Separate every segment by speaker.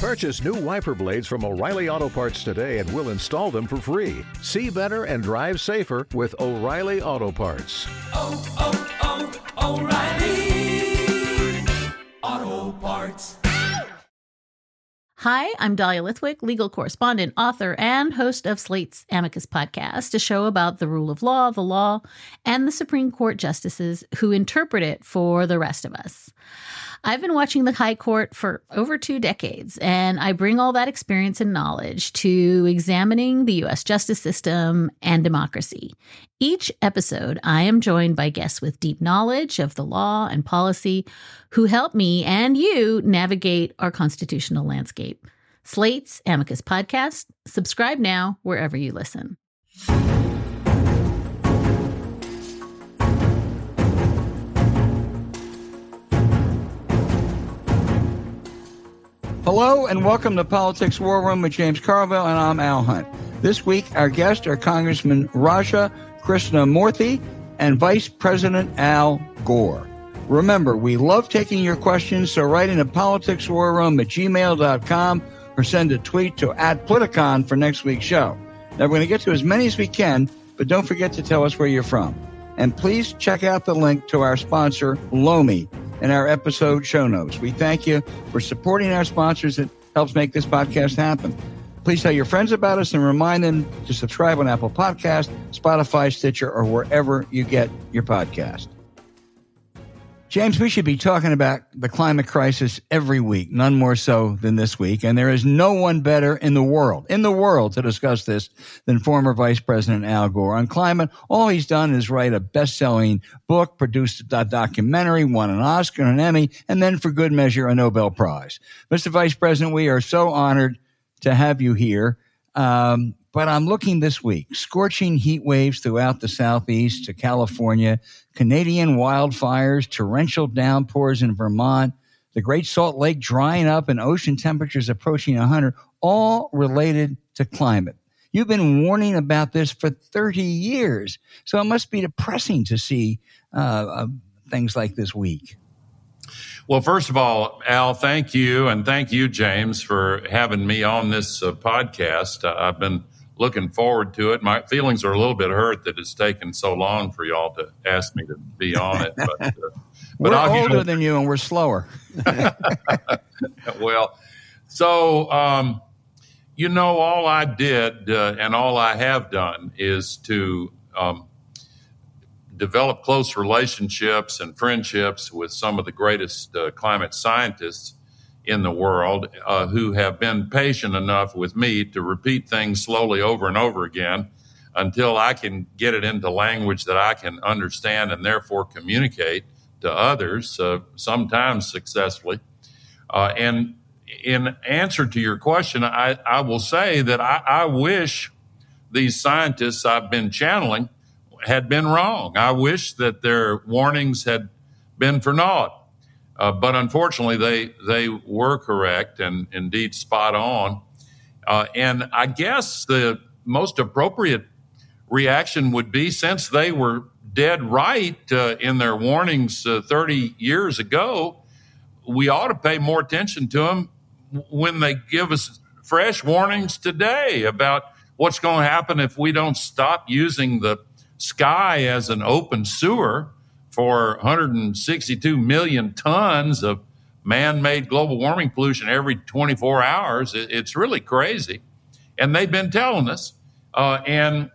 Speaker 1: Purchase new wiper blades from O'Reilly Auto Parts today and we'll install them for free. See better and drive safer with O'Reilly Auto Parts.
Speaker 2: Oh, oh, oh, O'Reilly Auto Parts.
Speaker 3: Hi, I'm Dahlia Lithwick, legal correspondent, author, and host of Slate's Amicus podcast, a show about the rule of law, the law, and the Supreme Court justices who interpret it for the rest of us. I've been watching the High Court for over two decades, and I bring all that experience and knowledge to examining the U.S. justice system and democracy. Each episode, I am joined by guests with deep knowledge of the law and policy who help me and you navigate our constitutional landscape. Slate's Amicus Podcast. Subscribe now wherever you listen.
Speaker 4: Hello and welcome to Politics War Room with James Carville, and I'm Al Hunt. This week, our guests are Congressman Raja Krishnamoorthi and Vice President Al Gore. Remember, we love taking your questions, so write into politicswarroom at gmail.com or send a tweet to at Politicon for next week's show. Now, we're going to get to as many as we can, but don't forget to tell us where you're from. And please check out the link to our sponsor, Lomi in our episode show notes. We thank you for supporting our sponsors. It helps make this podcast happen. Please tell your friends about us and remind them to subscribe on Apple Podcast, Spotify, Stitcher, or wherever you get your podcast. James, we should be talking about the climate crisis every week, none more so than this week. And there is no one better in the world, in the world to discuss this than former Vice President Al Gore. On climate, all he's done is write a best-selling book, produced a documentary, won an Oscar and an Emmy, and then for good measure, a Nobel Prize. Mr. Vice President, we are so honored to have you here. Um, but I'm looking this week. Scorching heat waves throughout the southeast to California, Canadian wildfires, torrential downpours in Vermont, the Great Salt Lake drying up, and ocean temperatures approaching 100, all related to climate. You've been warning about this for 30 years, so it must be depressing to see uh, uh, things like this week.
Speaker 5: Well, first of all, Al, thank you, and thank you, James, for having me on this uh, podcast. Uh, I've been looking forward to it. My feelings are a little bit hurt that it's taken so long for y'all to ask me to be on it. But, uh,
Speaker 4: but we're I'll older than you, and we're slower.
Speaker 5: well, so um, you know, all I did uh, and all I have done is to um, develop close relationships and friendships with some of the greatest uh, climate scientists in the world uh, who have been patient enough with me to repeat things slowly over and over again until I can get it into language that I can understand and therefore communicate to others, uh, sometimes successfully. Uh, and in answer to your question, I, I will say that I, I wish these scientists I've been channeling had been wrong. I wish that their warnings had been for naught. Uh, but unfortunately, they they were correct and indeed spot on. Uh, and I guess the most appropriate reaction would be since they were dead right uh, in their warnings uh, 30 years ago, we ought to pay more attention to them when they give us fresh warnings today about what's going to happen if we don't stop using the sky as an open sewer for 162 million tons of man-made global warming pollution every 24 hours. It's really crazy, and they've been telling us. Uh, and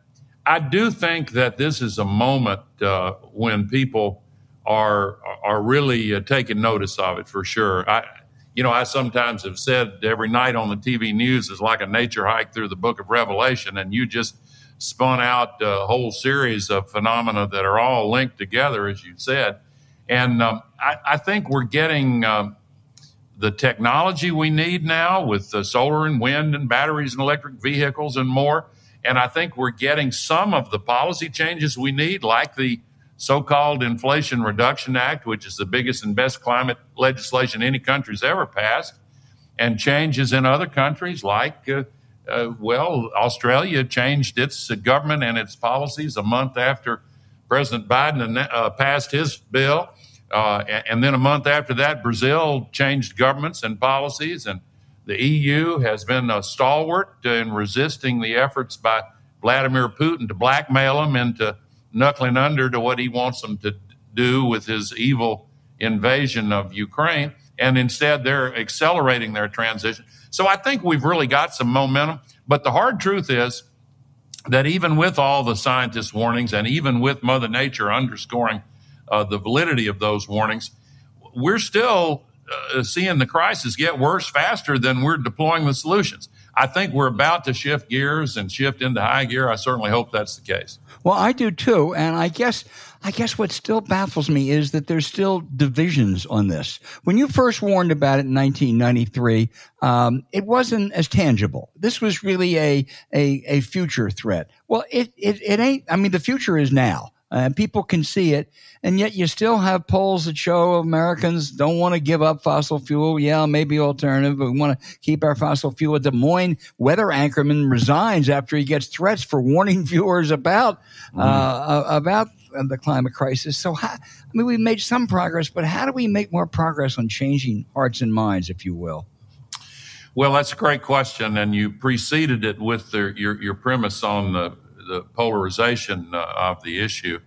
Speaker 5: I do think that this is a moment uh, when people are are really uh, taking notice of it for sure. I, you know, I sometimes have said every night on the TV news is like a nature hike through the Book of Revelation, and you just spun out a whole series of phenomena that are all linked together, as you said. And um, I, I, think we're getting um, the technology we need now with the solar and wind and batteries and electric vehicles and more. And I think we're getting some of the policy changes we need, like the so called Inflation Reduction Act, which is the biggest and best climate legislation any country's ever passed, and changes in other countries like uh, uh, well, Australia changed its government and its policies a month after President Biden uh, passed his bill. Uh, and then a month after that, Brazil changed governments and policies. And the EU has been a stalwart in resisting the efforts by Vladimir Putin to blackmail them into knuckling under to what he wants them to do with his evil invasion of Ukraine. And instead, they're accelerating their transition. So I think we've really got some momentum. But the hard truth is that even with all the scientists' warnings and even with Mother Nature underscoring uh, the validity of those warnings, we're still uh, seeing the crisis get worse faster than we're deploying the solutions. I think we're about to shift gears and shift into high gear. I certainly hope that's the case.
Speaker 4: Well, I do too, and I guess I guess what still baffles me is that there's still divisions on this. When you first warned about it in 1993, um, it wasn't as tangible. This was really a a, a future threat. Well, it, it it ain't. I mean, the future is now and uh, people can see it. And yet you still have polls that show Americans don't want to give up fossil fuel. Yeah, maybe alternative, but we want to keep our fossil fuel. Des Moines weather anchorman resigns after he gets threats for warning viewers about, mm. uh, about the climate crisis. So, how, I mean, we've made some progress, but how do we make more progress on changing hearts and minds, if you will?
Speaker 5: Well, that's a great question, and you preceded it with the, your your premise on the the polarization uh, of the issue.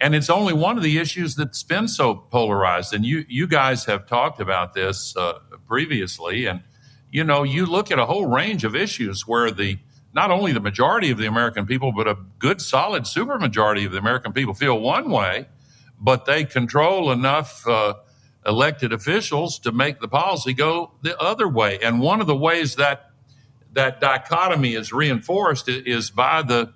Speaker 5: And it's only one of the issues that's been so polarized. And you, you guys have talked about this uh, previously. And, you know, you look at a whole range of issues where the not only the majority of the American people, but a good, solid supermajority of the American people feel one way, but they control enough uh, elected officials to make the policy go the other way. And one of the ways that that dichotomy is reinforced is by the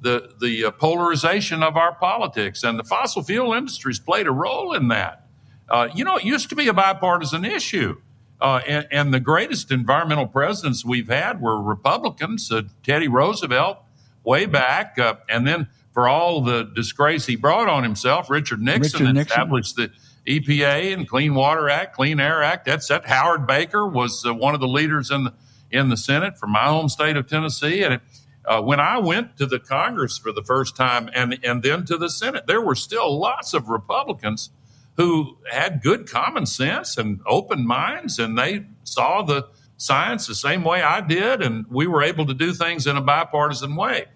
Speaker 5: the the uh, polarization of our politics, and the fossil fuel industry's played a role in that. Uh, you know, it used to be a bipartisan issue, uh, and, and, the greatest environmental presidents we've had were Republicans. Uh, Teddy Roosevelt, way back, uh, and then for all the disgrace he brought on himself, Richard Nixon,
Speaker 4: Richard
Speaker 5: established the EPA and Clean Water Act, Clean Air Act. That's that. Howard Baker was uh, one of the leaders in the in the Senate from my home state of Tennessee, and it, uh, when I went to the Congress for the first time and, and then to the Senate, there were still lots of Republicans who had good common sense and open minds, and they saw the science the same way I did, and we were able to do things in a bipartisan way.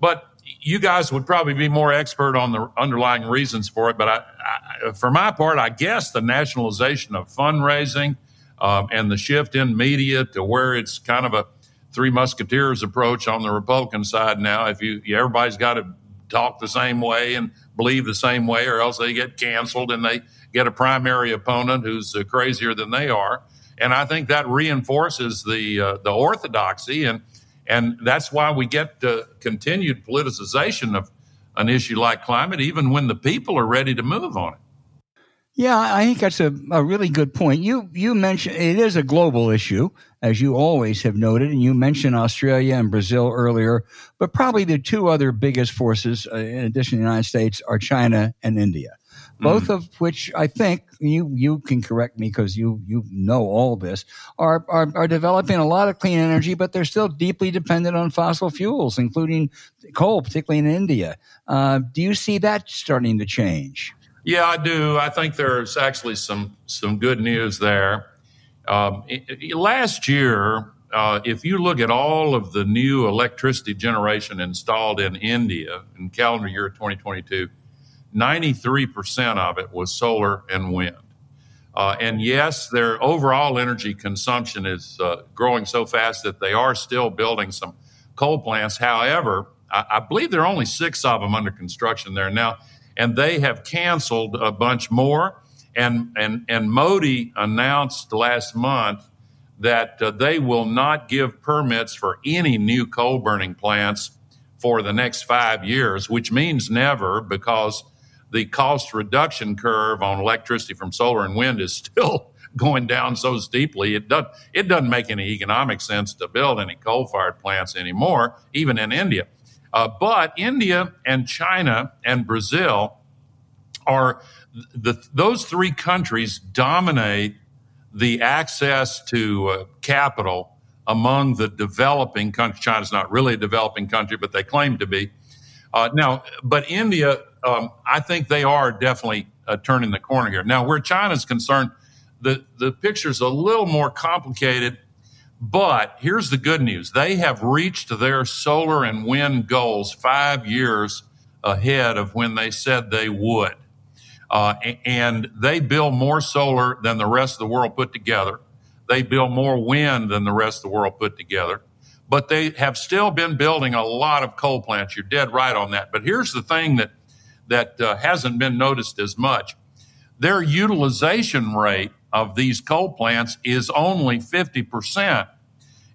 Speaker 5: But you guys would probably be more expert on the underlying reasons for it. But I, I, for my part, I guess the nationalization of fundraising um, and the shift in media to where it's kind of a Three Musketeers approach on the Republican side now. If you everybody's got to talk the same way and believe the same way, or else they get canceled and they get a primary opponent who's uh, crazier than they are. And I think that reinforces the uh, the orthodoxy, and and that's why we get uh, continued politicization of an issue like climate, even when the people are ready to move on it.
Speaker 4: Yeah, I think that's a, a really good point. You you mentioned it is a global issue, as you always have noted, and you mentioned Australia and Brazil earlier, but probably the two other biggest forces, uh, in addition to the United States, are China and India. Both mm. of which I think you you can correct me because you you know all this are, are are developing a lot of clean energy, but they're still deeply dependent on fossil fuels, including coal, particularly in India. Uh, do you see that starting to change?
Speaker 5: Yeah, I do. I think there's actually some some good news there. Um, last year, uh, if you look at all of the new electricity generation installed in India in calendar year 2022, 93% of it was solar and wind. Uh, and yes, their overall energy consumption is uh, growing so fast that they are still building some coal plants. However, I, I believe there are only six of them under construction there now and they have canceled a bunch more. And, and, and Modi announced last month that uh, they will not give permits for any new coal burning plants for the next five years, which means never because the cost reduction curve on electricity from solar and wind is still going down so steeply. It, does, it doesn't make any economic sense to build any coal fired plants anymore, even in India. Uh, but India and China and Brazil are the, those three countries dominate the access to uh, capital among the developing countries. China's not really a developing country, but they claim to be. Uh, now, but India, um, I think they are definitely uh, turning the corner here. Now, where China's concerned, the, the picture's a little more complicated But here's the good news they have reached their solar and wind goals five years ahead of when they said they would. Uh, and they build more solar than the rest of the world put together. They build more wind than the rest of the world put together. But they have still been building a lot of coal plants. You're dead right on that. But here's the thing that that uh, hasn't been noticed as much. Their utilization rate of these coal plants is only 50%.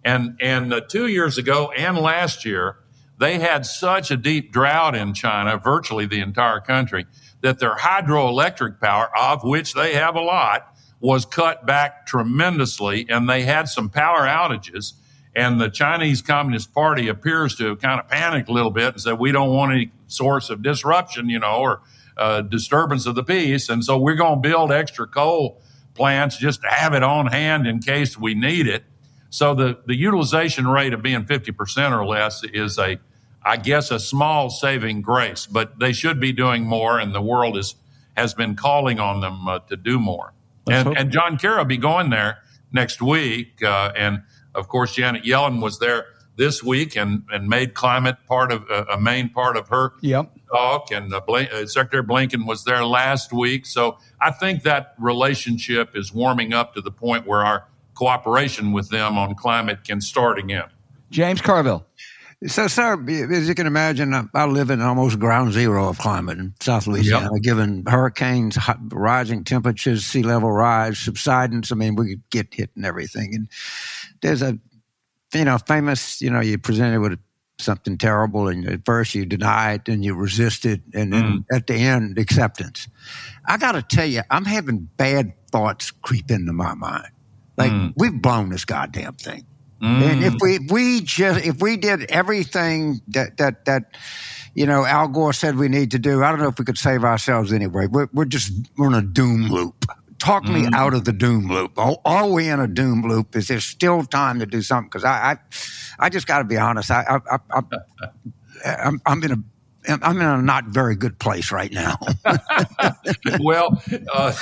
Speaker 5: And, and uh, two years ago and last year, they had such a deep drought in China, virtually the entire country, that their hydroelectric power, of which they have a lot, was cut back tremendously, and they had some power outages. And the Chinese Communist Party appears to have kind of panicked a little bit and said, we don't want any source of disruption, you know, or uh, disturbance of the peace. And so we're going to build extra coal plants just to have it on hand in case we need it. So the, the utilization rate of being 50% or less is a, I guess, a small saving grace, but they should be doing more, and the world is, has been calling on them uh, to do more. And, and, John Kerry will be going there next week. Uh, and of course, Janet Yellen was there this week and, and made climate part of uh, a main part of her
Speaker 4: yep.
Speaker 5: talk. And uh, uh, Secretary Blinken was there last week. So I think that relationship is warming up to the point where our cooperation with them on climate can start again.
Speaker 4: James Carville.
Speaker 6: So, sir, as you can imagine, I live in almost ground zero of climate in South Louisiana, yep. given hurricanes, rising temperatures, sea level rise, subsidence. I mean, we get hit and everything. And there's a, you know, famous, you know, you presented with something terrible and at first you deny it and you resist it and then mm. at the end acceptance i gotta tell you i'm having bad thoughts creep into my mind like mm. we've blown this goddamn thing Mm. And if we if we just if we did everything that that that you know Al Gore said we need to do, I don't know if we could save ourselves anyway. We're we're just we're in a doom loop. Talk mm. me out of the doom loop. Are, are, we in a doom loop? Is there still time to do something? Because I, I I just got to be honest. I I, I, I I'm, I'm in a I'm in a not very good place right now.
Speaker 5: well, uh,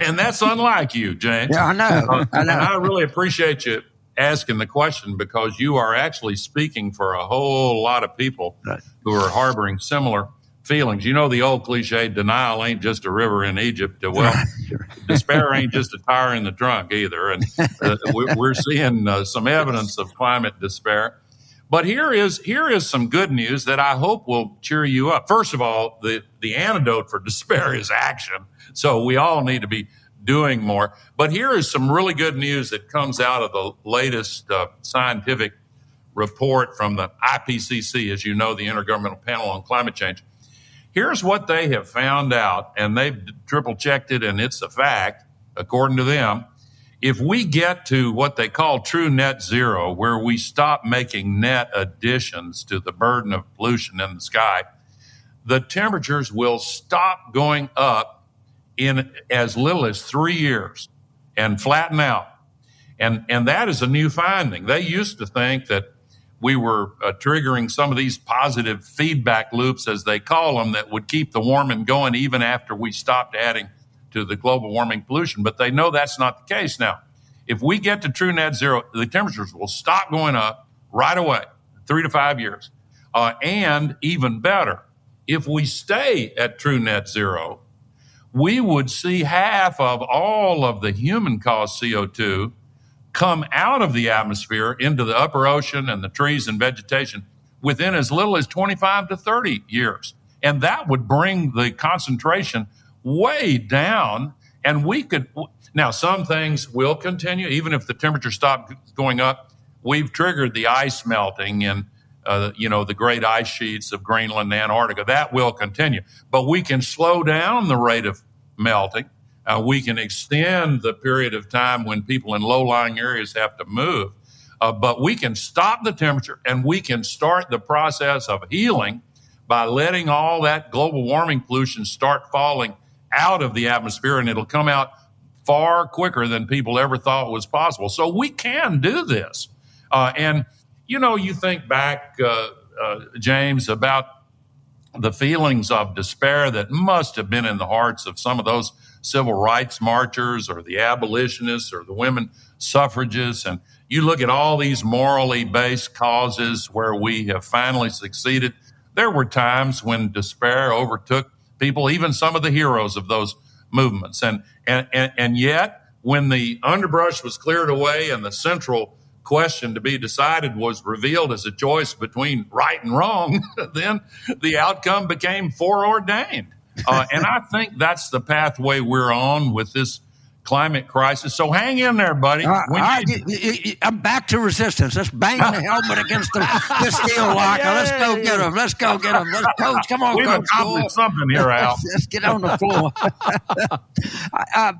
Speaker 5: and that's unlike you, James.
Speaker 6: Yeah, I know. Uh, I know.
Speaker 5: And I really appreciate you asking the question because you are actually speaking for a whole lot of people who are harboring similar feelings. You know the old cliche: denial ain't just a river in Egypt. Well, despair ain't just a tire in the trunk either, and uh, we're seeing uh, some evidence of climate despair. But here is here is some good news that I hope will cheer you up. First of all, the the antidote for despair is action. So we all need to be doing more. But here is some really good news that comes out of the latest uh, scientific report from the IPCC, as you know, the Intergovernmental Panel on Climate Change. Here's what they have found out, and they've triple checked it, and it's a fact, according to them. If we get to what they call true net zero, where we stop making net additions to the burden of pollution in the sky, the temperatures will stop going up in as little as three years and flatten out. And, and that is a new finding. They used to think that we were uh, triggering some of these positive feedback loops, as they call them, that would keep the warming going even after we stopped adding to the global warming pollution. But they know that's not the case now. If we get to true net zero, the temperatures will stop going up right away, three to five years. Uh, and even better, if we stay at true net zero, we would see half of all of the human caused CO2 come out of the atmosphere into the upper ocean and the trees and vegetation within as little as 25 to 30 years. And that would bring the concentration way down. And we could, now, some things will continue, even if the temperature stops going up. We've triggered the ice melting and uh, you know, the great ice sheets of Greenland and Antarctica. That will continue. But we can slow down the rate of melting. Uh, we can extend the period of time when people in low lying areas have to move. Uh, but we can stop the temperature and we can start the process of healing by letting all that global warming pollution start falling out of the atmosphere and it'll come out far quicker than people ever thought was possible. So we can do this. Uh, and, you know, you think back, uh, uh, James, about the feelings of despair that must have been in the hearts of some of those civil rights marchers or the abolitionists or the women suffragists. And you look at all these morally based causes where we have finally succeeded. There were times when despair overtook people, even some of the heroes of those movements. And, and, and, and yet, when the underbrush was cleared away and the central question to be decided was revealed as a choice between right and wrong, then the outcome became foreordained. Uh, and I think that's the pathway we're on with this climate crisis. So hang in there, buddy.
Speaker 6: Uh, I, am back to resistance. Let's bang the helmet against the, the steel locker. Let's go get him. Let's go get him. Let's coach. Come on,
Speaker 5: We've
Speaker 6: coach.
Speaker 5: accomplished something here, Al.
Speaker 6: let's, let's, get on the floor. I,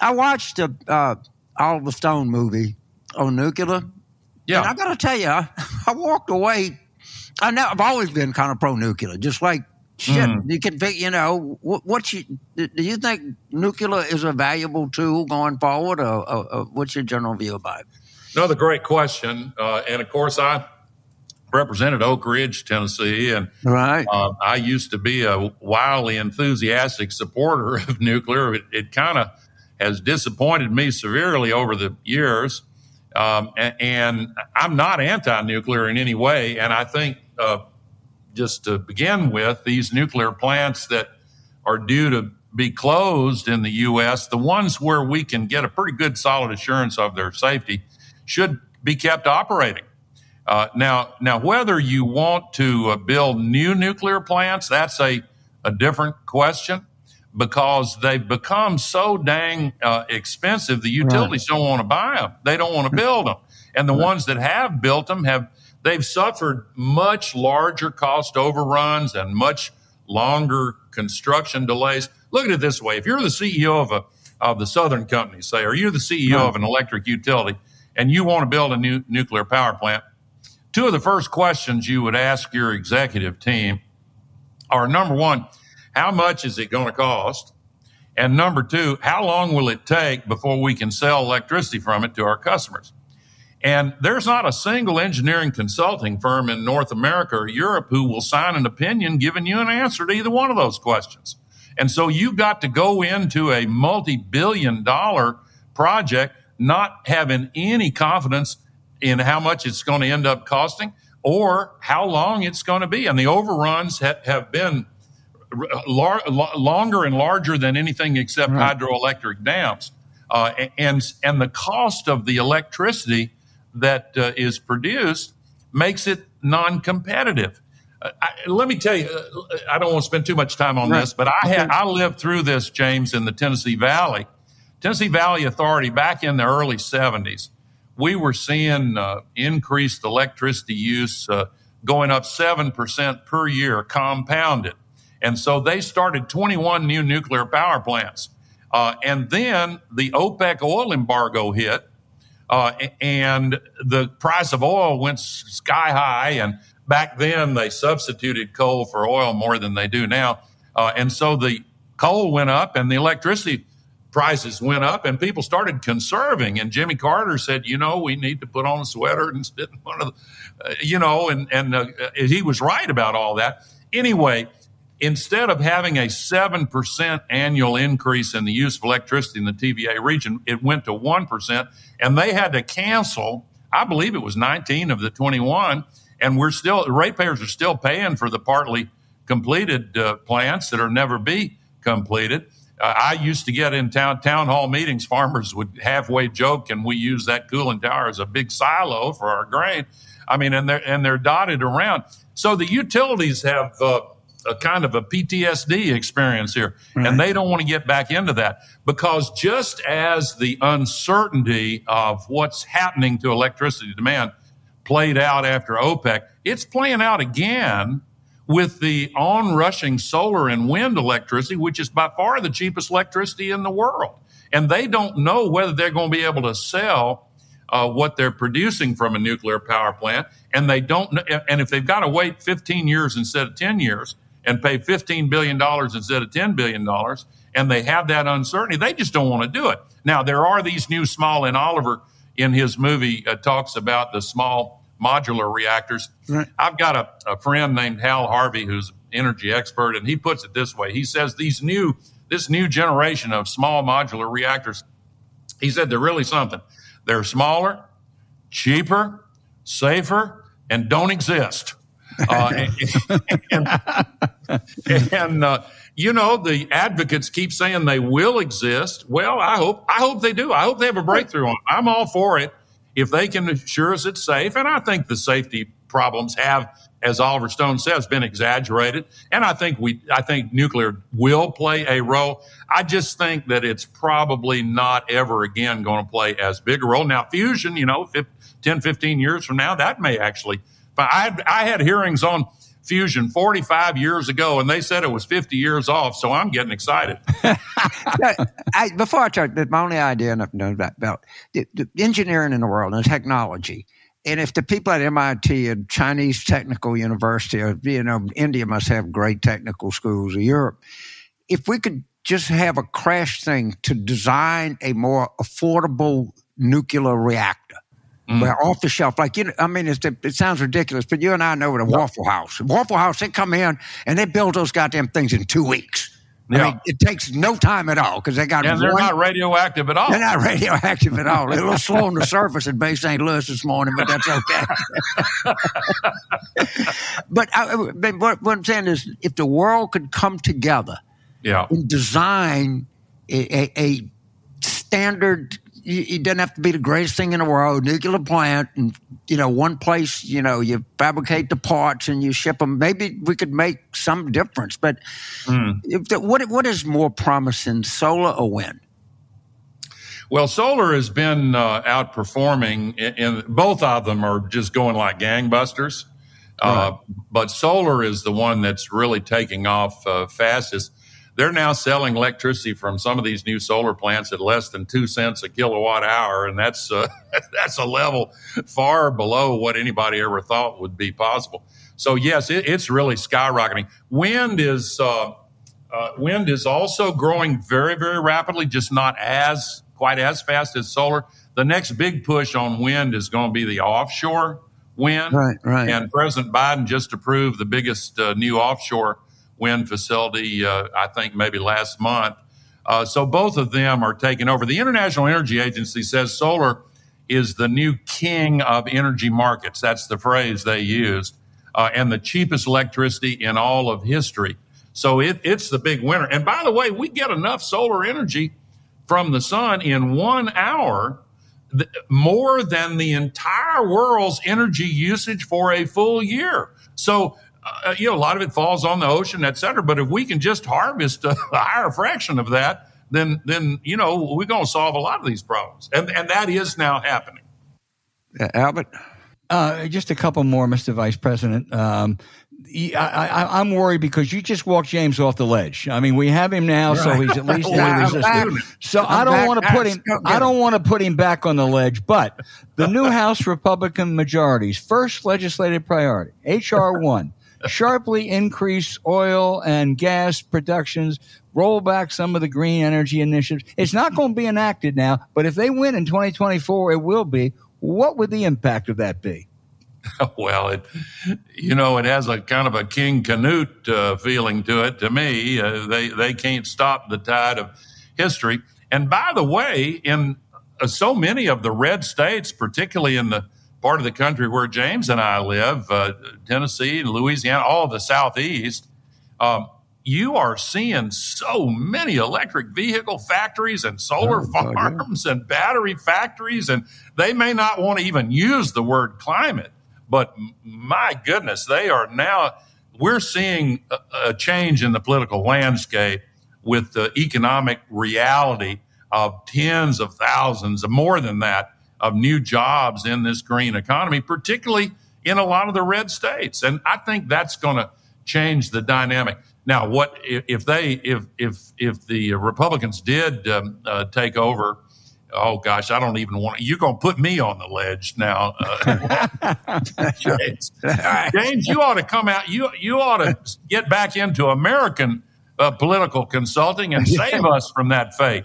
Speaker 6: I, watched a uh, Oliver Stone movie on nuclear.
Speaker 5: Yeah.
Speaker 6: And I got to tell you, I, I walked away. I know I've always been kind of pro nuclear, just like shit. Mm. You can, you know, what, what you do you think nuclear is a valuable tool going forward, or, or, or what's your general view about it?
Speaker 5: Another great question, uh, and of course, I represented Oak Ridge, Tennessee, and
Speaker 6: right.
Speaker 5: Uh, I used to be a wildly enthusiastic supporter of nuclear. It, it kind of has disappointed me severely over the years. Um, and, and, I'm not anti-nuclear in any way, and I think uh, just to begin with, these nuclear plants that are due to be closed in the U.S., the ones where we can get a pretty good solid assurance of their safety, should be kept operating. Uh, now, now, whether you want to uh, build new nuclear plants, that's a, a different question because they've become so dang uh, expensive. The utilities right. don't want to buy them; they don't want to build them, and the right. ones that have built them have they've suffered much larger cost overruns and much longer construction delays. Look at it this way: if you're the CEO of a of the Southern Company, say, or you're the CEO right. of an electric utility, and you want to build a new nuclear power plant, two of the first questions you would ask your executive team are number one how much is it going to cost? And number two, how long will it take before we can sell electricity from it to our customers? And there's not a single engineering consulting firm in North America or Europe who will sign an opinion giving you an answer to either one of those questions. And so you've got to go into a multi billion dollar project not having any confidence in how much it's going to end up costing or how long it's going to be. And the overruns ha- have been lar- longer and larger than anything except right. hydroelectric dams. Uh, and and the cost of the electricity that uh, is produced makes it non-competitive. Uh, let me tell you, uh, I don't want to spend too much time on right. this, but I had I lived through this, James, in the Tennessee Valley, Tennessee Valley Authority back in the early '70s. We were seeing uh, increased electricity use uh, going up seven percent per year, compounded. And so they started 21 new nuclear power plants. Uh, and then the OPEC oil embargo hit, uh, and the price of oil went sky high. And back then, they substituted coal for oil more than they do now. Uh, and so the coal went up and the electricity prices went up and people started conserving. And Jimmy Carter said, you know, we need to put on a sweater and sit in one of the, uh, you know, and, and uh, he was right about all that. Anyway, instead of having a 7% annual increase in the use of electricity in the TVA region, it went to 1%. And they had to cancel, I believe it was 19 of the 21. And we're still, ratepayers are still paying for the partly completed uh, plants that are never be completed. Uh, I used to get in town town hall meetings. Farmers would halfway joke, and we use that cooling tower as a big silo for our grain. I mean, and they're and they're dotted around. So the utilities have uh, a kind of a PTSD experience here. Right. And they don't want to get back into that because just as the uncertainty of what's happening to electricity demand played out after OPEC, it's playing out again with the onrushing solar and wind electricity, which is by far the cheapest electricity in the world. And they don't know whether they're going to be able to sell uh, what they're producing from a nuclear power plant. And they don't, and if they've got to wait 15 years instead of 10 years, and pay $15 billion instead of $10 billion, and they have that uncertainty, they just don't want to do it. Now, there are these new small, and Oliver in his movie uh, talks about the small modular reactors. Right. I've got a, a friend named Hal Harvey who's an energy expert, and he puts it this way. He says these new this new generation of small modular reactors. He said they're really something. They're smaller, cheaper, safer, and don't exist. Uh, and, and, and uh, you know the advocates keep saying they will exist. Well, I hope I hope they do. I hope they have a breakthrough on. It. I'm all for it if they can assure us it's safe. And I think the safety problems have, as Oliver Stone says, been exaggerated. And I think we I think nuclear will play a role. I just think that it's probably not ever again going to play as big a role. Now, fusion, you know, 10, 15 years from now, that may actually. I, I had hearings on fusion 45 years ago, and they said it was 50 years off. So I'm getting excited.
Speaker 6: I, before I start, my only idea enough to know that about the, the engineering in the world and technology. And if the people at MIT and Chinese Technical University, or you know, India must have great technical schools, or Europe, if we could just have a crash thing to design a more affordable nuclear reactor Mm. Well, off the shelf, like you know, I mean, it sounds ridiculous, but you and I know what a Waffle House. Waffle House, they come in and they build those goddamn things in two weeks. Yeah. I mean, it takes no time at all because they got.
Speaker 5: And they're one, not radioactive at all.
Speaker 6: They're not radioactive at all. They're a little slow on the surface at Bay St. Louis this morning, but that's okay. but, I, but what, what, I'm saying is, if the world could come together,
Speaker 5: yeah.
Speaker 6: and design a, a, a standard it doesn't have to be the greatest thing in the world. Nuclear plant, and you know, one place, you know, you fabricate the parts and you ship them. Maybe we could make some difference. But mm. the, what what is more promising, solar or wind?
Speaker 5: Well, solar has been uh, outperforming, and both of them are just going like gangbusters. Uh, right. Uh, but solar is the one that's really taking off uh, fastest. They're now selling electricity from some of these new solar plants at less than two cents a kilowatt hour, and that's uh, that's a level far below what anybody ever thought would be possible. So yes, it, it's really skyrocketing. Wind is uh, uh, wind is also growing very very rapidly, just not as quite as fast as solar. The next big push on wind is going to be the offshore wind,
Speaker 6: right? Right.
Speaker 5: And President Biden just approved the biggest uh, new offshore wind facility, uh, I think maybe last month. Uh, so both of them are taking over. The International Energy Agency says solar is the new king of energy markets. That's the phrase they used, uh, and the cheapest electricity in all of history. So it, it's the big winner. And by the way, we get enough solar energy from the sun in one hour more than the entire world's energy usage for a full year. So uh, you know, a lot of it falls on the ocean, et cetera. But if we can just harvest a higher fraction of that, then, then you know, we're going to solve a lot of these problems. And, and that is now happening.
Speaker 6: Uh, Albert?
Speaker 4: Uh, just a couple more, Mr. Vice President. Um, I, am worried because you just walked James off the ledge. I mean, we have him now, right. so he's at least resistant. So I'm I do not want to put him. I don't want to put him back on the ledge. But the new House Republican majority's first legislative priority, HR one, sharply increase oil and gas productions, roll back some of the green energy initiatives. It's not going to be enacted now, but if they win in 2024, it will be. What would the impact of that be?
Speaker 5: Well, it, you know, it has a kind of a King Canute uh, feeling to it. To me, uh, they they can't stop the tide of history. And by the way, in uh, so many of the red states, particularly in the part of the country where James and I live, uh, Tennessee and Louisiana, all of the Southeast, um, you are seeing so many electric vehicle factories and solar oh, farms and battery factories, and they may not want to even use the word climate, but my goodness, they are now. We're seeing a, a change in the political landscape with the economic reality of tens of thousands, more than that, of new jobs in this green economy, particularly in a lot of the red states. And I think that's going to change the dynamic. Now, what if they if if if the Republicans did um, uh, take over? Oh gosh, I don't even want. To, you're going to put me on the ledge now, uh, James. James, you ought to come out. You you ought to get back into American uh, political consulting and save us from that fate.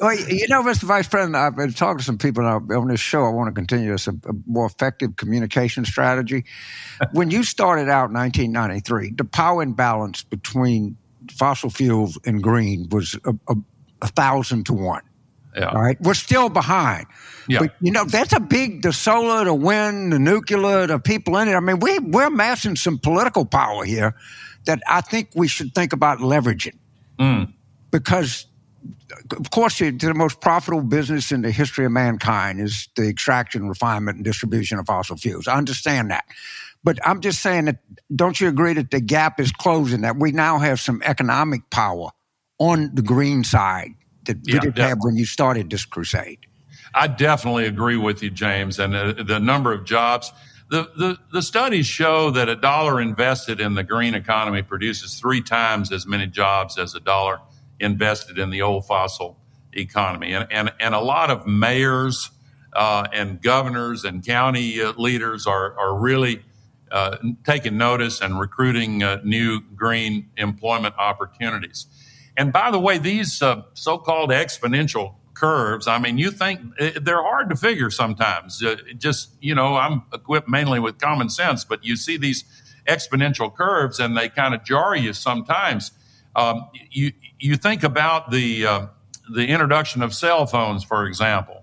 Speaker 6: Well, you know, Mr. Vice President, I've been talking to some people on this show. I want to continue this a, a more effective communication strategy. when you started out in 1993, the power imbalance between fossil fuels and green was a, a, a thousand to one.
Speaker 5: Yeah.
Speaker 6: All right. We're still behind.
Speaker 5: Yeah.
Speaker 6: But, you know, that's a big, the solar, the wind, the nuclear, the people in it. I mean, we, we're amassing some political power here that I think we should think about leveraging.
Speaker 5: Mm.
Speaker 6: Because, of course, the the most profitable business in the history of mankind is the extraction, refinement, and distribution of fossil fuels. I understand that. But I'm just saying that, don't you agree that the gap is closing, that we now have some economic power on the green side that we
Speaker 5: Yeah,
Speaker 6: didn't have when you started this crusade?
Speaker 5: I definitely agree with you, James. And the, the number of jobs, the, the, the studies show that a dollar invested in the green economy produces three times as many jobs as a dollar invested in the old fossil economy. And, and, and a lot of mayors uh, and governors and county uh, leaders are, are really uh, taking notice and recruiting uh, new green employment opportunities. And by the way, these uh, so called exponential curves, I mean, you think eh, they're hard to figure sometimes. Uh, just, you know, I'm equipped mainly with common sense, but you see these exponential curves and they kind of jar you sometimes. Um, you, you think about the, uh, the introduction of cell phones, for example.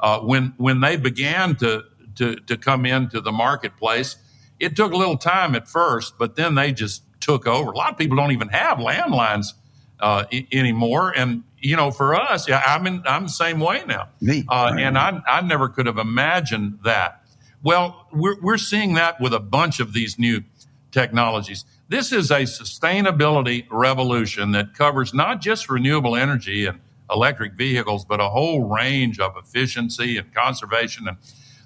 Speaker 5: Uh, when, when they began to, to, to come into the marketplace, it took a little time at first, but then they just took over. A lot of people don't even have landlines uh, I- anymore. And you know, for us, yeah, I'm in, I'm the same way now.
Speaker 6: Me.
Speaker 5: uh, and I I never could have imagined that. Well, we're we're seeing that with a bunch of these new technologies. This is a sustainability revolution that covers not just renewable energy and electric vehicles, but a whole range of efficiency and conservation. And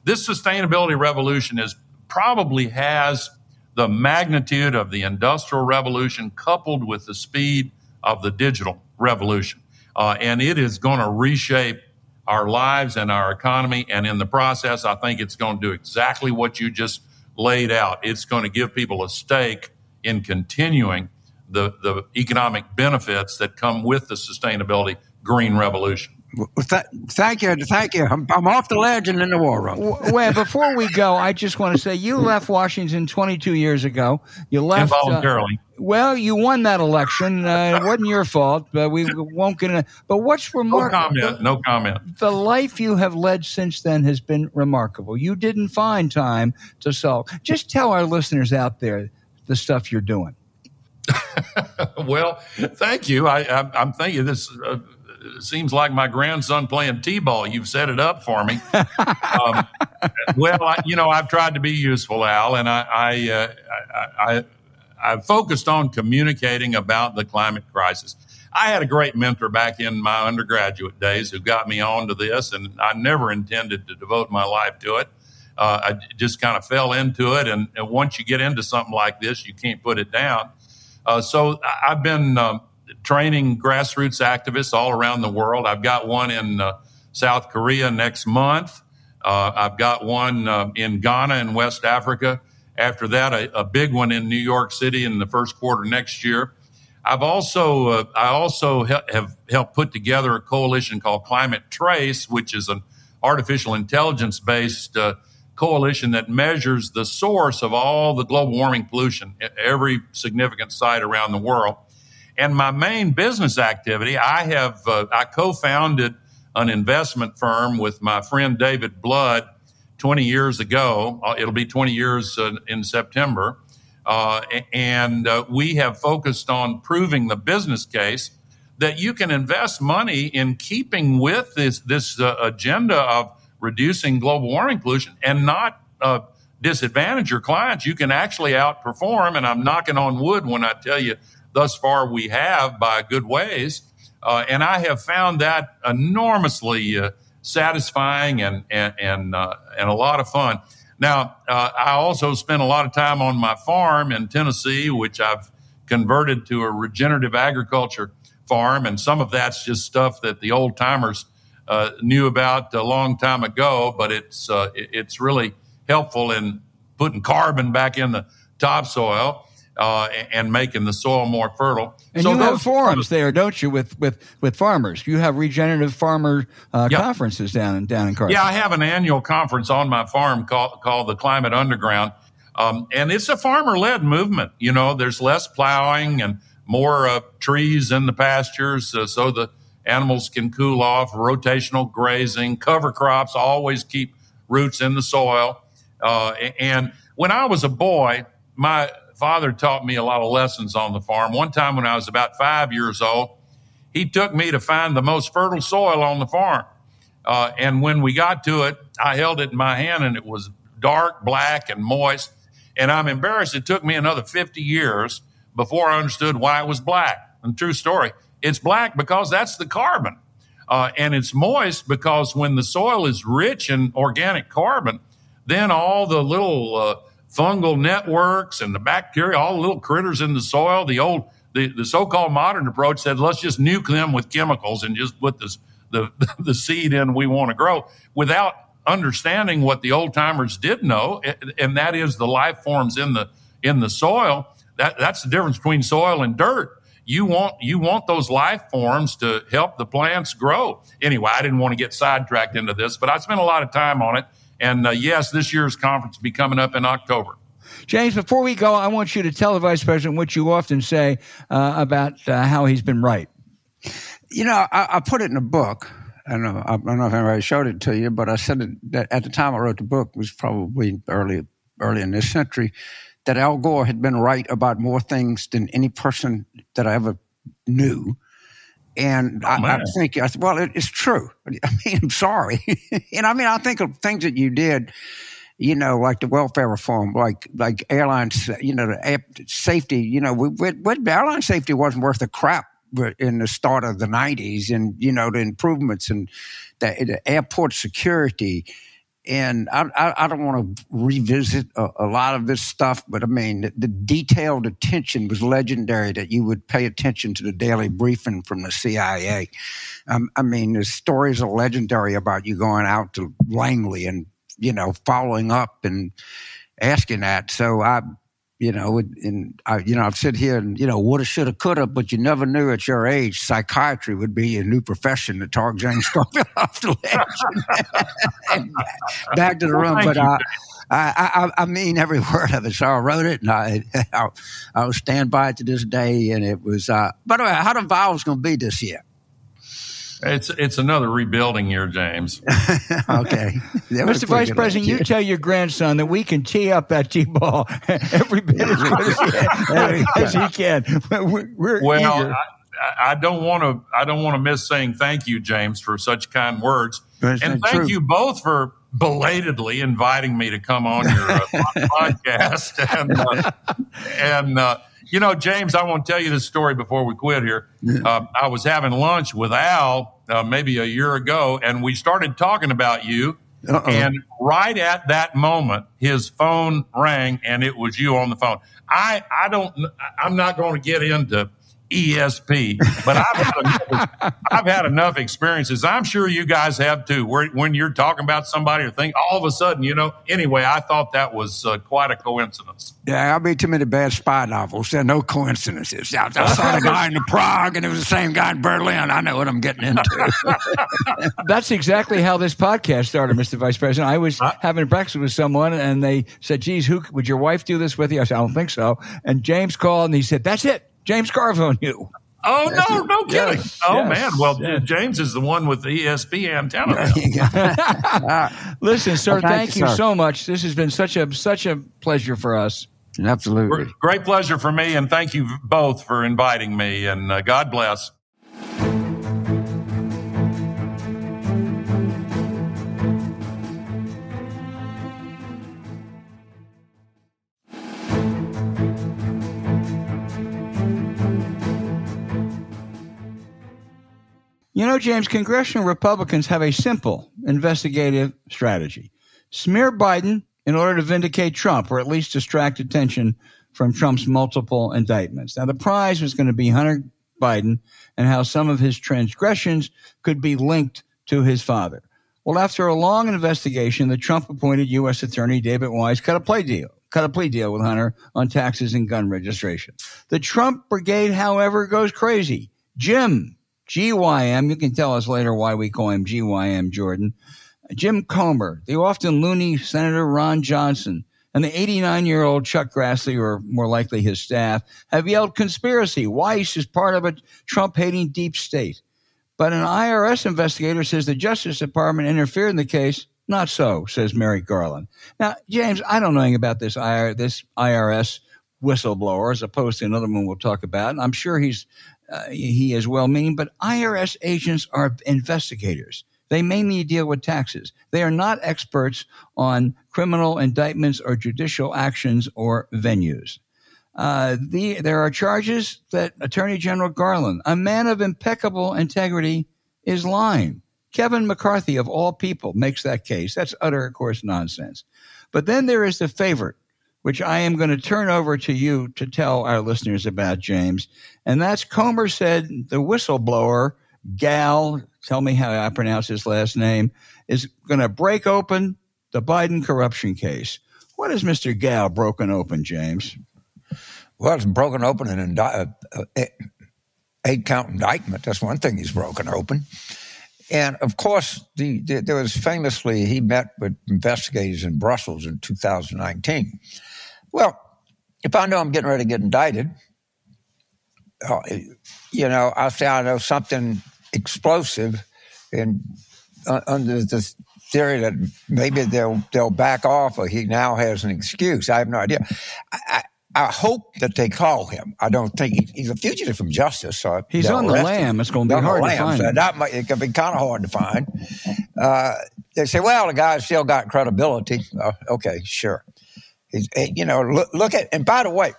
Speaker 5: this sustainability revolution is probably has the magnitude of the industrial revolution coupled with the speed of the digital revolution. Uh, and it is going to reshape our lives and our economy. And in the process, I think it's going to do exactly what you just laid out. It's going to give people a stake in continuing the, the economic benefits that come with the sustainability green revolution.
Speaker 6: Well, th- thank you. Thank you. I'm, I'm off the ledge and in the war room.
Speaker 4: well, before we go, I just want to say you left Washington 22 years ago. You left uh, well, you won that election. Uh, it wasn't your fault, but we won't get into. But what's
Speaker 5: No
Speaker 4: remarkable?
Speaker 5: comment. No comment.
Speaker 4: the life you have led since then has been remarkable. You didn't find time to solve. Just tell our listeners out there the stuff you're doing.
Speaker 5: well, thank you. I, I, I'm thinking this uh, seems like my grandson playing t-ball. You've set it up for me. um, well, I, you know, I've tried to be useful, Al, and I, I, uh, I, I, I've focused on communicating about the climate crisis. I had a great mentor back in my undergraduate days who got me onto this, and I never intended to devote my life to it. Uh, I just kind of fell into it, and, and once you get into something like this, you can't put it down. Uh, so I've been um, training grassroots activists all around the world. I've got one in uh, South Korea next month. I've got one uh, in Ghana and West Africa. After that, a, a big one in New York City in the first quarter next year. I've also uh, I also he- have helped put together a coalition called Climate Trace, which is an artificial intelligence based uh, coalition that measures the source of all the global warming pollution at every significant site around the world. And my main business activity, I have uh, I co-founded an investment firm with my friend David Blood 20 years ago. Uh, It'll be 20 years uh, in September. Uh, and uh, we have focused on proving the business case that you can invest money in keeping with this this uh, agenda of reducing global warming pollution and not uh, disadvantage your clients. You can actually outperform, and I'm knocking on wood when I tell you thus far we have by good ways. Uh, and I have found that enormously uh, satisfying and and and, uh, and a lot of fun. Now, uh, I also spent a lot of time on my farm in Tennessee, which I've converted to a regenerative agriculture farm, and some of that's just stuff that the old timers knew about a long time ago. But it's uh, it's really helpful in putting carbon back in the topsoil uh, and making the soil more fertile.
Speaker 4: And
Speaker 5: So
Speaker 4: you have forums there, don't you, with with with farmers? You have regenerative farmer uh,
Speaker 5: Yeah.
Speaker 4: conferences down in down in Carthage.
Speaker 5: Yeah, I have an annual conference on my farm called, called the Climate Underground. Um, and it's a farmer led movement. You know, there's less plowing and more uh, trees in the pastures uh, so the animals can cool off, rotational grazing, cover crops always keep roots in the soil. Uh, and when I was a boy, my father taught me a lot of lessons on the farm. One time when I was about five years old, he took me to find the most fertile soil on the farm. Uh, and when we got to it, I held it in my hand and it was dark, black, and moist. And I'm embarrassed it took me another 50 years before I understood why it was black. And true story, it's black because that's the carbon. Uh, and it's moist because when the soil is rich in organic carbon, then all the little uh, fungal networks and the bacteria, all the little critters in the soil, the old, the, the so-called modern approach said, let's just nuke them with chemicals and just put this, the, the seed in we want to grow without understanding what the old timers did know, and that is the life forms in the, in the soil. That, that's the difference between soil and dirt you want you want those life forms to help the plants grow. Anyway, I didn't want to get sidetracked into this, but I spent a lot of time on it. And uh, yes, this year's conference will be coming up in October.
Speaker 4: James, before we go, I want you to tell the vice president what you often say uh, about uh, how he's been right.
Speaker 6: You know, I, I, put it in a book. I don't, know, I don't know if anybody showed it to you, but I said it, that at the time I wrote the book it was probably early early in this century that Al Gore had been right about more things than any person that I ever knew. And oh, I, I, think, I said, well, it, it's true. I mean, I'm sorry. and I mean, I think of things that you did, you know, like the welfare reform, like like airlines, you know, the safety, you know, we, we, we, airline safety wasn't worth a crap in the start of the 90s and, you know, the improvements and the, the airport security and I, I, I don't want to revisit a, a, lot of this stuff, but I mean, the, the, detailed attention was legendary that you would pay attention to the daily briefing from the CIA. Um, I mean, the stories are legendary about you going out to Langley and, you know, following up and asking that. So I, you know, and I, you know, I've said here and, you know, woulda, shoulda, coulda, but you never knew at your age psychiatry would be a new profession to talk James Carville off the ledge. back to the room. But I, I, I, mean every word of it. So I wrote it and I, I, I'll stand by it to this day. And it was, uh, by the way, how the Vols going to be this year?
Speaker 5: It's it's another rebuilding year, James.
Speaker 6: okay,
Speaker 4: Mr. Vice President, you tell your grandson that we can tee up that tee ball every bit as good as he, as he can. We're,
Speaker 5: well, I, I, don't want to. I don't want to miss saying thank you, James, for such kind words, That's and thank true. you both for belatedly inviting me to come on your uh, podcast and uh, and. Uh, you know, James, I want to tell you this story before we quit here. Uh, I was having lunch with Al uh, maybe a year ago, and we started talking about you. Uh-oh. And right at that moment, his phone rang, and it was you on the phone. I, I don't, I'm not going to get into ESP. But I've had, enough, I've had enough experiences. I'm sure you guys have too. Where when you're talking about somebody or thing, all of a sudden, you know. Anyway, I thought that was uh, quite a coincidence.
Speaker 6: Yeah, I read too many bad spy novels. There are no coincidences. I, I saw the guy in Prague, and it was the same guy in Berlin. I know what I'm getting into.
Speaker 4: That's exactly how this podcast started, Mr. Vice President. I was having breakfast with someone, and they said, "Geez, who would your wife do this with you?" I said, "I don't think so." And James called, and he said, "That's it." James Carville knew.
Speaker 5: Oh no, no kidding! Yes, oh yes, man, well yes. James is the one with the ESP antenna.
Speaker 4: Listen, sir, well, thank, thank, you, sir. so much. This has been such a such a pleasure for us.
Speaker 6: Absolutely,
Speaker 5: great pleasure for me, and thank you both for inviting me. And uh, God bless.
Speaker 4: You know, James, congressional Republicans have a simple investigative strategy smear Biden in order to vindicate Trump, or at least distract attention from Trump's multiple indictments. Now, the prize was going to be Hunter Biden and how some of his transgressions could be linked to his father. Well, after a long investigation, the Trump appointed U.S. Attorney David Weiss cut a plea deal, cut a plea deal with Hunter on taxes and gun registration. The Trump brigade, however, goes crazy. Jim, GYM, you can tell us later why we call him GYM Jordan. Jim Comer, the often loony Senator Ron Johnson, and the 89 year old Chuck Grassley, or more likely his staff, have yelled conspiracy. Weiss is part of a Trump hating deep state. But an IRS investigator says the Justice Department interfered in the case. Not so, says Merrick Garland. Now, James, I don't know anything about this, this IRS whistleblower as opposed to another one we'll talk about. And I'm sure he's uh, he is well meaning, but IRS agents are investigators. They mainly deal with taxes. They are not experts on criminal indictments or judicial actions or venues. Uh, the, there are charges that Attorney General Garland, a man of impeccable integrity, is lying. Kevin McCarthy, of all people, makes that case. That's utter, of course, nonsense. But then there is the favorite, which I am going to turn over to you to tell our listeners about, James. And that's Comer said the whistleblower, Gal, tell me how I pronounce his last name, is going to break open the Biden corruption case. What has Mr. Gal broken open, James?
Speaker 6: Well, it's broken open an indi- uh, uh, eight count indictment. That's one thing he's broken open. And of course, the, the, there was famously, he met with investigators in Brussels in 2019. Well, if I know I'm getting ready to get indicted, uh, you know, I'll say I know something explosive and uh, under the theory that maybe they'll they'll back off or he now has an excuse. I have no idea. I, I hope that they call him. I don't think he, he's a fugitive from justice. So
Speaker 4: he's on the lam. It's going to be hard to find. So
Speaker 6: that might, it could be kind of hard to find. Uh, they say, well, the guy's still got credibility. Uh, okay, sure. Eh, you know, look, look, at, and by the way,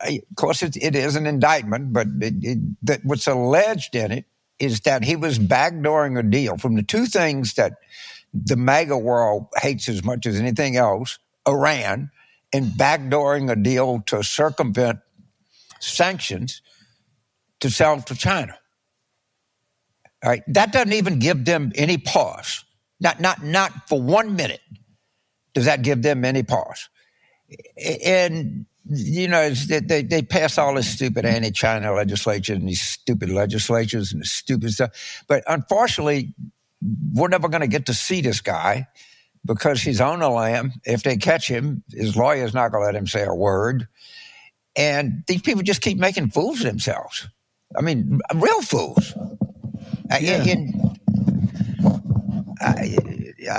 Speaker 6: of course, it, it is an indictment, but it, it, that what's alleged in it is that he was backdooring a deal from the two things that the MAGA world hates as much as anything else Iran in backdooring a deal to circumvent sanctions to sell to China. All right, that doesn't even give them any pause. Not not not for one minute does that give them any pause. And you know they they pass all this stupid anti-China legislation and these stupid legislatures and stupid stuff. But unfortunately, we're never going to get to see this guy because he's on the lam. If they catch him, his lawyer's not going to let him say a word. And these people just keep making fools of themselves. I mean, real fools. Yeah. And, I,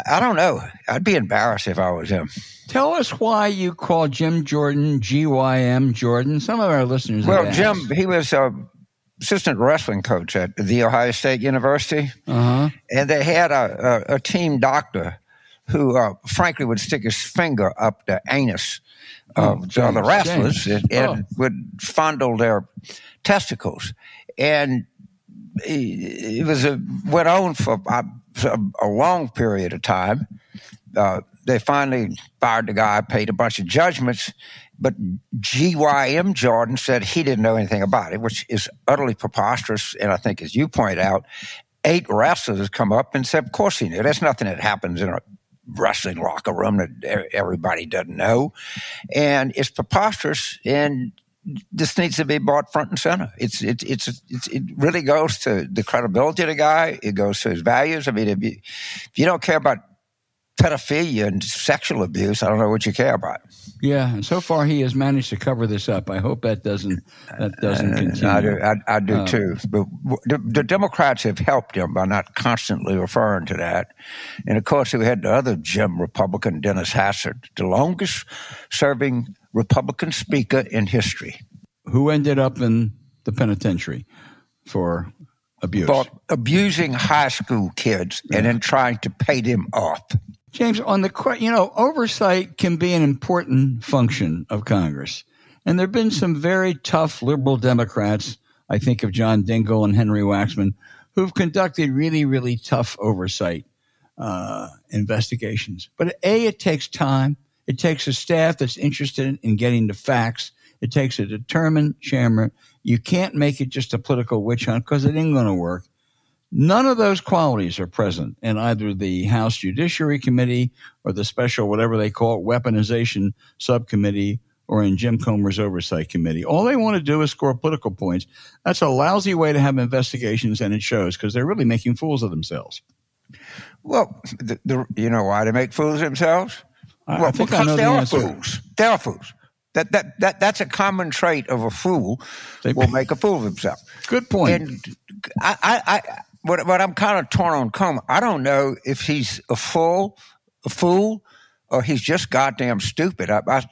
Speaker 6: I don't know. I'd be embarrassed if I was him.
Speaker 4: Tell us why you call Jim Jordan GYM Jordan. Some of our listeners.
Speaker 6: Well, Jim, he was a assistant wrestling coach at the Ohio State University, uh-huh. and they had a, a, a team doctor who, uh, frankly, would stick his finger up the anus of oh, the wrestlers and, and oh. would fondle their testicles. And it was a, went on for a long period of time. Uh, they finally fired the guy, paid a bunch of judgments, but GYM Jordan said he didn't know anything about it, which is utterly preposterous. And I think, as you point out, eight wrestlers come up and said, "Of course he knew. That's nothing that happens in a wrestling locker room that everybody doesn't know. And it's preposterous. And this needs to be brought front and center. It's, it's, it's, it's, it really goes to the credibility of the guy. It goes to his values. I mean, if you, if you don't care about pedophilia and sexual abuse, I don't know what you care about.
Speaker 4: Yeah, and so far he has managed to cover this up. I hope that doesn't that doesn't uh, continue.
Speaker 6: I do, I, I do uh, too. But the, the, Democrats have helped him by not constantly referring to that. And of course, we had the other Jim Republican, Dennis Hastert, the longest serving Republican speaker in history,
Speaker 4: who ended up in the penitentiary for abuse, for
Speaker 6: abusing high school kids, yeah. and then trying to pay them off.
Speaker 4: James, on the you know, oversight can be an important function of Congress, and there have been some very tough liberal Democrats. I think of John Dingell and Henry Waxman, who've conducted really, really tough oversight uh, investigations. But a, it takes time. It takes a staff that's interested in getting the facts. It takes a determined chairman. You can't make it just a political witch hunt because it ain't going to work. None of those qualities are present in either the House Judiciary Committee or the special, whatever they call it, weaponization subcommittee or in Jim Comer's oversight committee. All they want to do is score political points. That's a lousy way to have investigations, and it shows because they're really making fools of themselves.
Speaker 6: Well, the, the, you know why they make fools of themselves?
Speaker 4: I,
Speaker 6: well,
Speaker 4: I think
Speaker 6: because
Speaker 4: I know
Speaker 6: they
Speaker 4: the
Speaker 6: are
Speaker 4: answer.
Speaker 6: fools. They are fools. That, that, that, that's a common trait of a fool.
Speaker 4: They-
Speaker 6: will make a fool of himself.
Speaker 4: Good point.
Speaker 6: And I, I, I what, what I'm kind of torn on Comer, I don't know if he's a fool, a fool, or he's just goddamn stupid. I, I,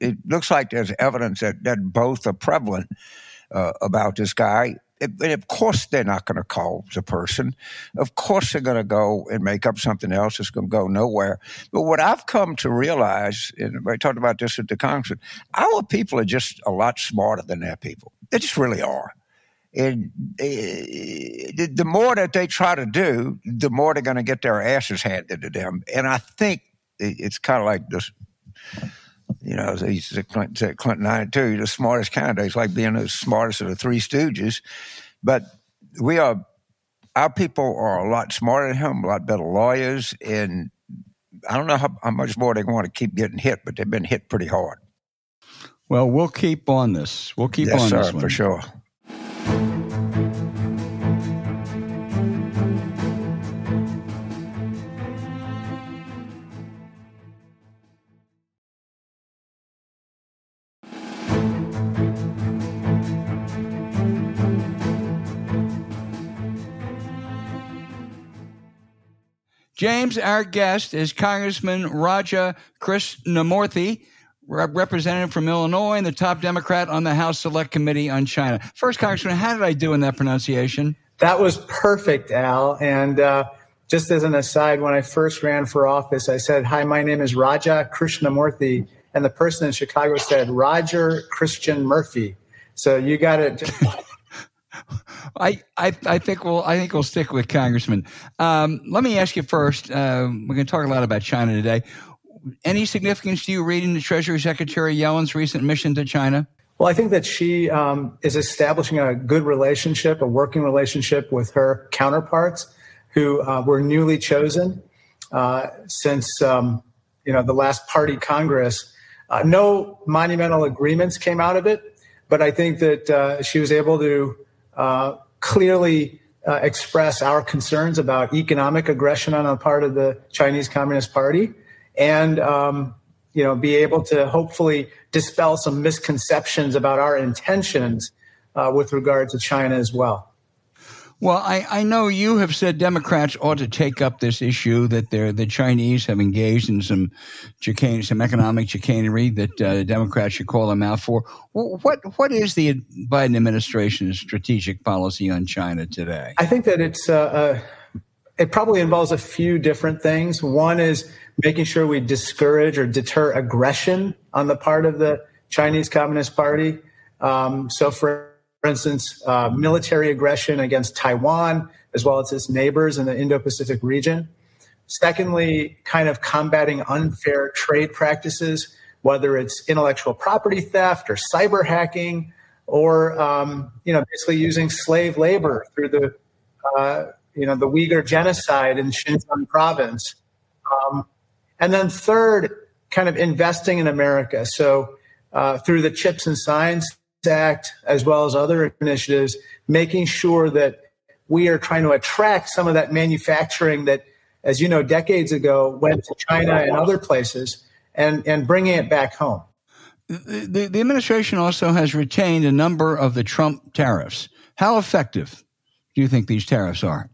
Speaker 6: it looks like there's evidence that, that both are prevalent uh, about this guy. And of course, they're not going to call the person. Of course, they're going to go and make up something else that's going to go nowhere. But what I've come to realize, and I talked about this at the conference, our people are just a lot smarter than their people. They just really are. And eh, the, the more that they try to do, the more they're going to get their asses handed to them. And I think it's kind of like this. You know, as he said, Clinton, Clinton 92, the smartest candidate. It's like being the smartest of the three stooges. But we are, our people are a lot smarter than him, a lot better lawyers. And I don't know how, how much more they want to keep getting hit, but they've been hit pretty hard.
Speaker 4: well, we'll keep on this. We'll keep
Speaker 6: yes,
Speaker 4: on
Speaker 6: sir,
Speaker 4: this one.
Speaker 6: for sure.
Speaker 4: James, our guest is Congressman Raja Krishnamoorthi, rep- representative from Illinois and the top Democrat on the House Select Committee on China. First, Congressman, how did I do in that pronunciation?
Speaker 7: That was perfect, Al. And uh, just as an aside, when I first ran for office, I said, Hi, my name is Raja Krishnamoorthi. And the person in Chicago said, Roger Christian Murphy. So you got it.
Speaker 4: I, I, I think we'll I think we'll stick with Congressman. Um, let me ask you first. Uh, we're going to talk a lot about China today. Any significance do you read in the Treasury Secretary Yellen's recent mission to China?
Speaker 7: Well, I think that she um, is establishing a good relationship, a working relationship with her counterparts who uh, were newly chosen uh, since um, you know the last party Congress. Uh, no monumental agreements came out of it, but I think that uh, she was able to clearly uh, express our concerns about economic aggression on the part of the Chinese Communist Party, and um, you know, be able to hopefully dispel some misconceptions about our intentions uh, with regard to China as well.
Speaker 4: Well, I, I know you have said Democrats ought to take up this issue that they're, the Chinese have engaged in some some economic chicanery that uh, Democrats should call them out for. What what is the Biden administration's strategic policy on China today?
Speaker 7: I think that it's uh, uh, it probably involves a few different things. One is making sure we discourage or deter aggression on the part of the Chinese Communist Party. Um, so, for instance, uh, military aggression against Taiwan as well as its neighbors in the Indo-Pacific region. Secondly, kind of combating unfair trade practices, whether it's intellectual property theft or cyber hacking, or um, you know, basically using slave labor through the uh, you know the Uyghur genocide in Xinjiang province. Um, and then third, kind of investing in America. So uh, through the Chips and Science Act, as well as other initiatives, making sure that we are trying to attract some of that manufacturing that, as you know, decades ago went to China and other places, and and bringing it back home.
Speaker 4: The, the, the administration also has retained a number of the Trump tariffs. How effective do you think these tariffs are?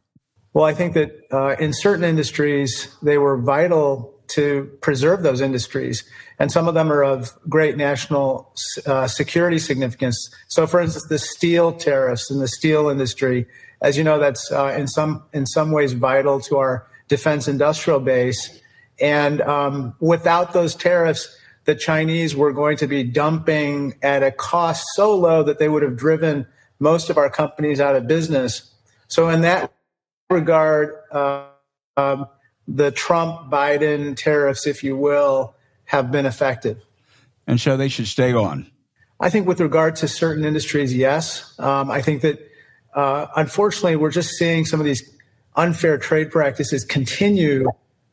Speaker 7: Well, I think that uh, in certain industries, they were vital to preserve those industries. And some of them are of great national uh, security significance. So, for instance, the steel tariffs in the steel industry, as you know, that's uh, in some in some ways vital to our defense industrial base. And um, without those tariffs, the Chinese were going to be dumping at a cost so low that they would have driven most of our companies out of business. So, in that regard, uh, um, the Trump Biden tariffs, if you will, have been effective.
Speaker 4: And so they should stay on.
Speaker 7: I think with regard to certain industries, yes. Um, I think that uh, unfortunately, we're just seeing some of these unfair trade practices continue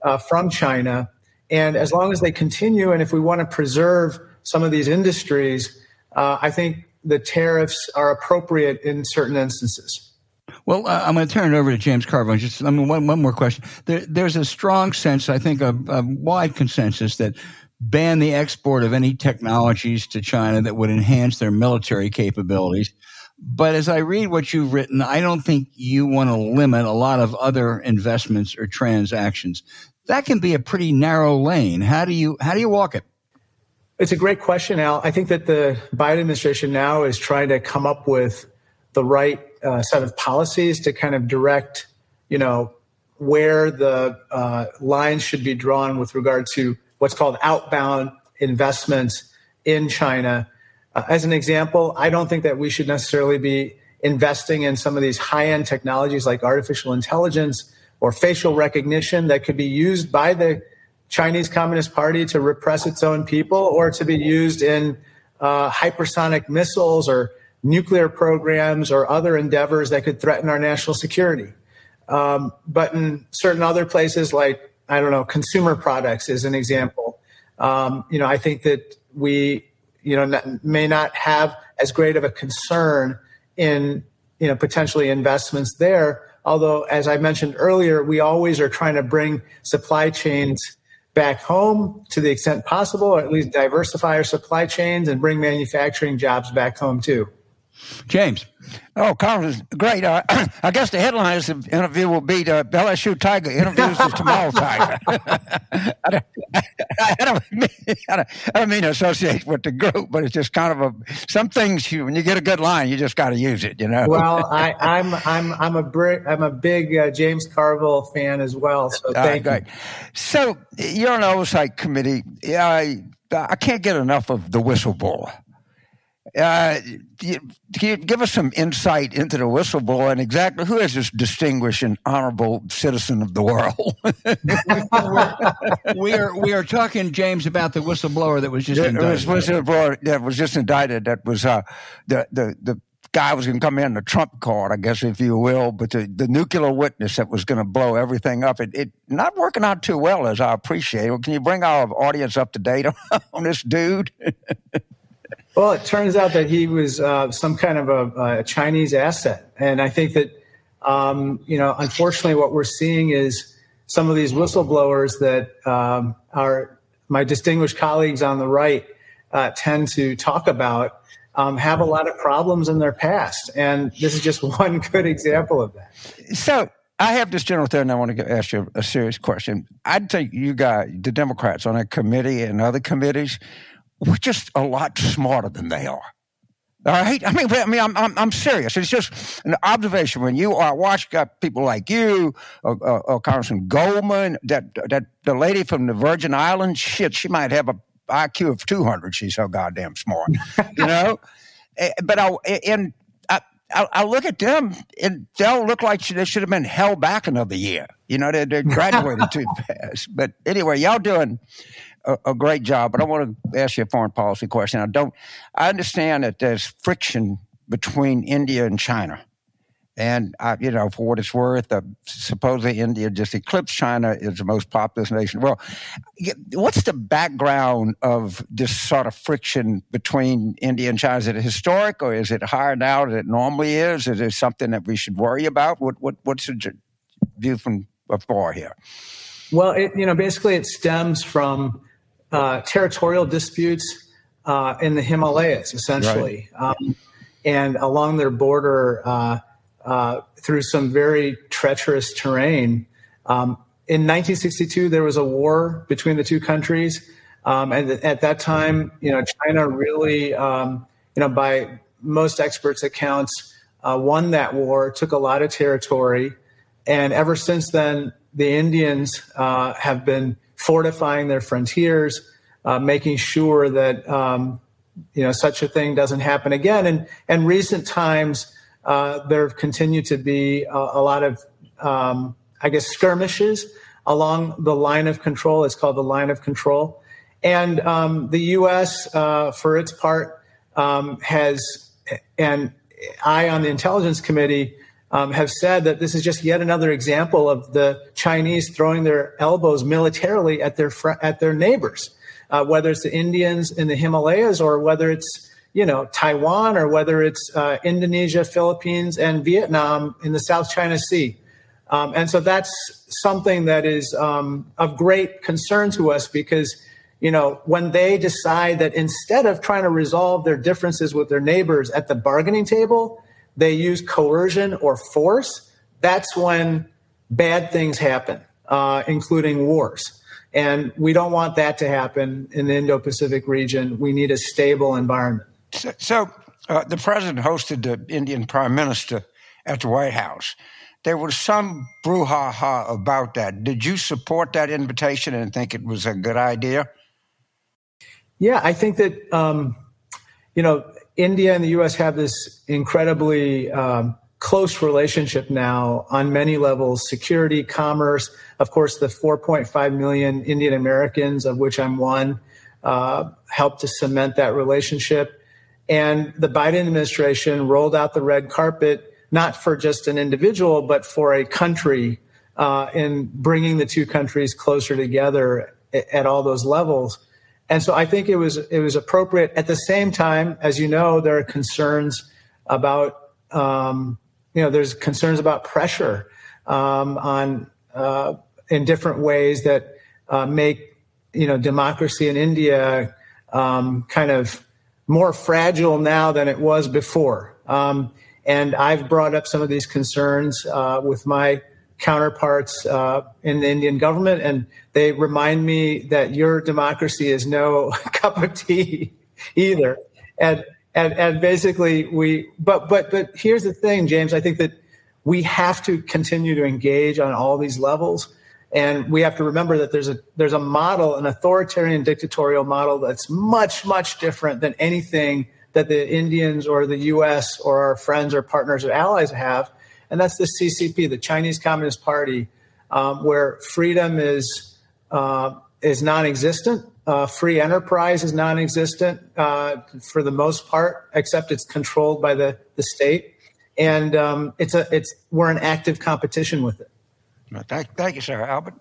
Speaker 7: uh, from China. And as long as they continue, and if we want to preserve some of these industries, uh, I think the tariffs are appropriate in certain instances.
Speaker 4: Well, uh, I'm going to turn it over to James Carville. Just, I mean, one, one more question. There, there's a strong sense, I think, a, a wide consensus that ban the export of any technologies to China that would enhance their military capabilities. But as I read what you've written, I don't think you want to limit a lot of other investments or transactions. That can be a pretty narrow lane. How do you how do you walk it?
Speaker 7: It's a great question, Al. I think that the Biden administration now is trying to come up with the right uh, set of policies to kind of direct, you know, where the uh, lines should be drawn with regard to what's called outbound investments in China. Uh, as an example, I don't think that we should necessarily be investing in some of these high end technologies like artificial intelligence or facial recognition that could be used by the Chinese Communist Party to repress its own people or to be used in uh, hypersonic missiles or nuclear programs or other endeavors that could threaten our national security. Um, but in certain other places, like, I don't know, consumer products is an example. Um, you know, I think that we, you know, may not have as great of a concern in, you know, potentially investments there. Although, as I mentioned earlier, we always are trying to bring supply chains back home to the extent possible, or at least diversify our supply chains and bring manufacturing jobs back home too.
Speaker 4: James.
Speaker 6: Oh, Carlos, great. Uh, I guess the headline of the interview will be the LSU Tiger interviews the tomorrow Tiger. I, don't, I, don't mean, I, don't, I don't mean to associate with the group, but it's just kind of a some things. You, when you get a good line, you just got to use it. You know.
Speaker 7: Well, I, am I'm I'm a br- I'm a big uh, James Carville fan as well. So thank uh, you.
Speaker 6: So you're on the oversight committee. I I can't get enough of the whistleblower. Uh, can you give us some insight into the whistleblower and exactly who is this distinguished and honorable citizen of the world?
Speaker 4: we are we are talking, James, about the whistleblower that was just indicted.
Speaker 6: Was whistleblower that was just indicted. That was uh, the the the guy was going to come in the trump card, I guess, if you will, but the, the nuclear witness that was going to blow everything up. It, it not working out too well, as I appreciate. Well, can you bring our audience up to date on, on this dude?
Speaker 7: Well, it turns out that he was uh, some kind of a, a, Chinese asset, and I think that um, you know, unfortunately, what we're seeing is some of these whistleblowers that um, are my distinguished colleagues on the right uh, tend to talk about um, have a lot of problems in their past, and this is just one good example of that.
Speaker 6: So. I have this general thing, and I want to ask you a serious question. I'd think you guys, the Democrats on a committee and other committees, we're just a lot smarter than they are. All right. I mean, I mean, I'm, I'm, I'm serious. It's just an observation. When you are watch got uh, people like you, or, or, or, Congressman Goldman, that that the lady from the Virgin Islands, shit, she might have a IQ of 200. She's so goddamn smart, you know. Eh, but I eh, and I, I, look at them, and they'll look like they should have been held back another year. You know, they, they graduated too fast. But anyway, y'all doing a, a, great job, but I want to ask you a foreign policy question. I don't. I understand that there's friction between India and China, and I, you know, for what it's worth, uh, supposedly India just eclipsed China as the most populous nation. Well, what's the background of this sort of friction between India and China? Is it historic, or is it higher now than it normally is? Is it something that we should worry about? What, what what's the view from afar here?
Speaker 7: Well, it, you know, basically, it stems from uh, territorial disputes uh, in the Himalayas, essentially, right. um, and along their border uh, uh through some very treacherous terrain. Um, in 1962, there was a war between the two countries, um, and at that time, you know, China really, um, you know, by most experts' accounts, uh, won that war, took a lot of territory, and ever since then, the Indians uh, have been fortifying their frontiers, uh, making sure that um, you know such a thing doesn't happen again. And and recent times uh, there have continued to be a, a lot of um, I guess skirmishes along the line of control. It's called the line of control, and um, the U.S. Uh, for its part um, has and I on the intelligence committee um, have said that this is just yet another example of the Chinese throwing their elbows militarily at their fr- at their neighbors, uh, whether it's the Indians in the Himalayas or whether it's you know Taiwan or whether it's uh, Indonesia, Philippines, and Vietnam in the South China Sea. Um, and so that's something that is um, of great concern to us because you know when they decide that instead of trying to resolve their differences with their neighbors at the bargaining table, they use coercion or force. That's when bad things happen, uh, including wars. And we don't want that to happen in the Indo Pacific region. We need a stable environment.
Speaker 6: So, so uh, the president hosted the Indian prime minister at the White House. There was some brouhaha about that. Did you support that invitation and think it was a good idea?
Speaker 7: Yeah, I think that, um, you know, India and the U.S. have this incredibly um, close relationship now on many levels security, commerce. Of course, the 4.5 million Indian Americans, of which I'm one, uh, helped to cement that relationship. And the Biden administration rolled out the red carpet, not for just an individual, but for a country uh, in bringing the two countries closer together at, all those levels. And so I think it was it was appropriate. At the same time, as you know, there are concerns about um, you know, there's concerns about pressure um, on uh, in different ways that uh, make you know democracy in India um, kind of more fragile now than it was before. Um, and I've brought up some of these concerns uh, with my counterparts uh, in the Indian government, and they remind me that your democracy is no cup of tea either. And and and basically we but but but here's the thing james i think that we have to continue to engage on all these levels and we have to remember that there's a there's a model an authoritarian dictatorial model that's much much different than anything that the indians or the us or our friends or partners or allies have and that's the ccp the chinese communist party um, where freedom is uh, is non-existent uh, free enterprise is non-existent uh, for the most part, except it's controlled by the, the state, and um, it's a it's we're in active competition with it.
Speaker 6: Thank, thank you, sir, Albert.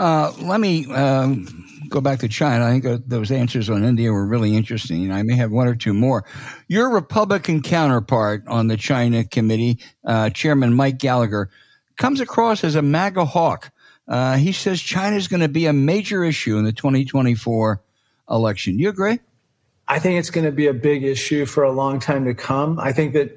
Speaker 4: Uh, let me um, go back to China. I think those answers on India were really interesting. I may have one or two more. Your Republican counterpart on the China committee, uh, Chairman Mike Gallagher, comes across as a MAGA hawk. Uh, he says China is going to be a major issue in the 2024 election. You agree?
Speaker 7: I think it's going to be a big issue for a long time to come. I think that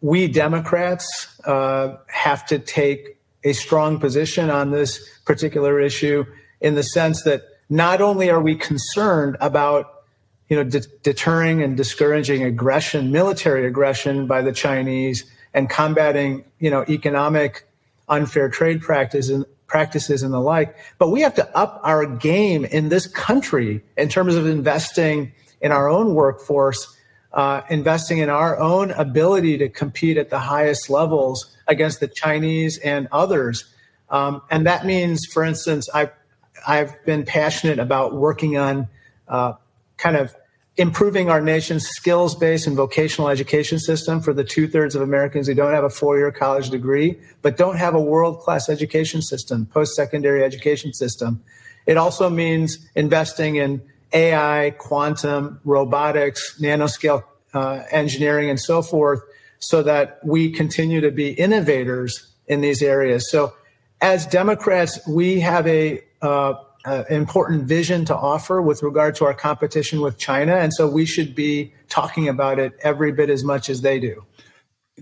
Speaker 7: we Democrats uh, have to take a strong position on this particular issue in the sense that not only are we concerned about you know de- deterring and discouraging aggression military aggression by the chinese and combating you know economic unfair trade practices practices and the like. But we have to up our game in this country in terms of investing in our own workforce, uh, investing in our own ability to compete at the highest levels against the Chinese and others. Um, and that means, for instance, I've, I've been passionate about working on uh, kind of improving our nation's skills based and vocational education system for the two thirds of Americans who don't have a four year college degree, but don't have a world class education system, post secondary education system. It also means investing in AI, quantum, robotics, nanoscale uh, engineering, and so forth, so that we continue to be innovators in these areas. So, as Democrats, we have a uh, uh, important vision to offer with regard to our competition with China. And so we should be talking about it every bit as much as they do.